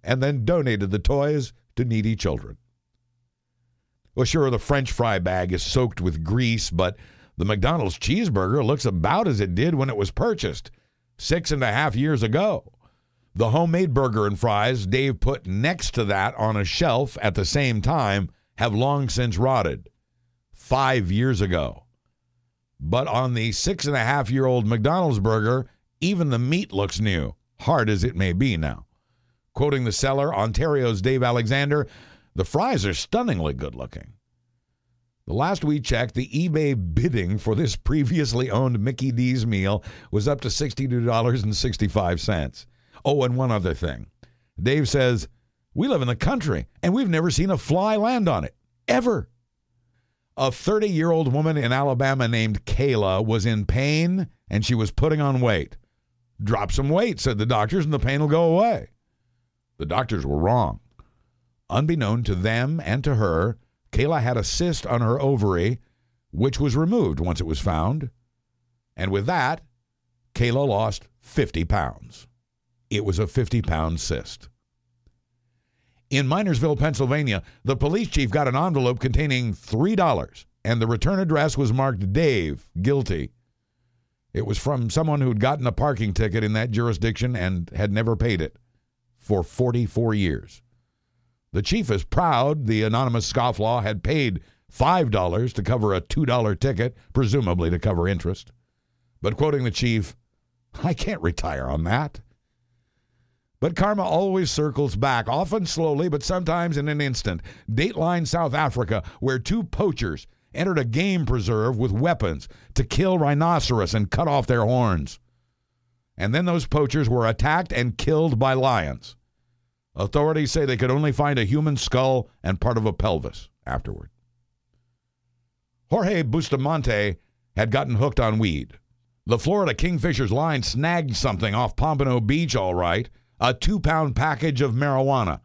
B: and then donated the toys to needy children. Well, sure, the French fry bag is soaked with grease, but the McDonald's cheeseburger looks about as it did when it was purchased six and a half years ago. The homemade burger and fries Dave put next to that on a shelf at the same time have long since rotted. Five years ago. But on the six and a half year old McDonald's burger, even the meat looks new, hard as it may be now. Quoting the seller, Ontario's Dave Alexander, the fries are stunningly good looking. The last we checked, the eBay bidding for this previously owned Mickey D's meal was up to $62.65. Oh, and one other thing. Dave says, We live in the country and we've never seen a fly land on it. Ever. A 30 year old woman in Alabama named Kayla was in pain and she was putting on weight. Drop some weight, said the doctors, and the pain will go away. The doctors were wrong. Unbeknown to them and to her, Kayla had a cyst on her ovary, which was removed once it was found. And with that, Kayla lost 50 pounds. It was a 50 pound cyst. In Minersville, Pennsylvania, the police chief got an envelope containing $3, and the return address was marked Dave, guilty. It was from someone who'd gotten a parking ticket in that jurisdiction and had never paid it for 44 years. The chief is proud the anonymous scofflaw had paid $5 to cover a $2 ticket, presumably to cover interest. But quoting the chief, I can't retire on that. But karma always circles back, often slowly, but sometimes in an instant. Dateline, South Africa, where two poachers entered a game preserve with weapons to kill rhinoceros and cut off their horns. And then those poachers were attacked and killed by lions. Authorities say they could only find a human skull and part of a pelvis afterward. Jorge Bustamante had gotten hooked on weed. The Florida Kingfisher's line snagged something off Pompano Beach, all right a two pound package of marijuana.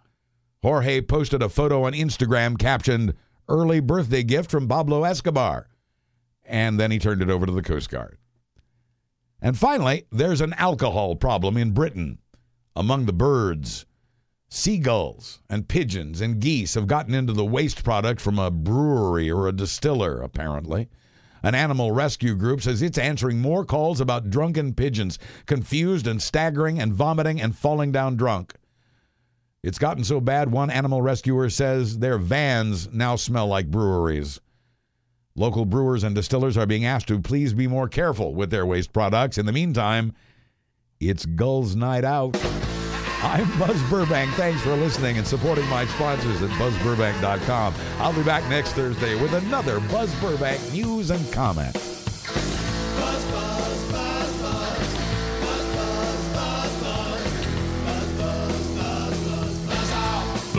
B: Jorge posted a photo on Instagram captioned, Early birthday gift from Pablo Escobar. And then he turned it over to the Coast Guard. And finally, there's an alcohol problem in Britain among the birds. Seagulls and pigeons and geese have gotten into the waste product from a brewery or a distiller, apparently. An animal rescue group says it's answering more calls about drunken pigeons, confused and staggering and vomiting and falling down drunk. It's gotten so bad, one animal rescuer says their vans now smell like breweries. Local brewers and distillers are being asked to please be more careful with their waste products. In the meantime, it's Gulls Night Out. I'm Buzz Burbank. Thanks for listening and supporting my sponsors at buzzburbank.com. I'll be back next Thursday with another Buzz Burbank news and comment.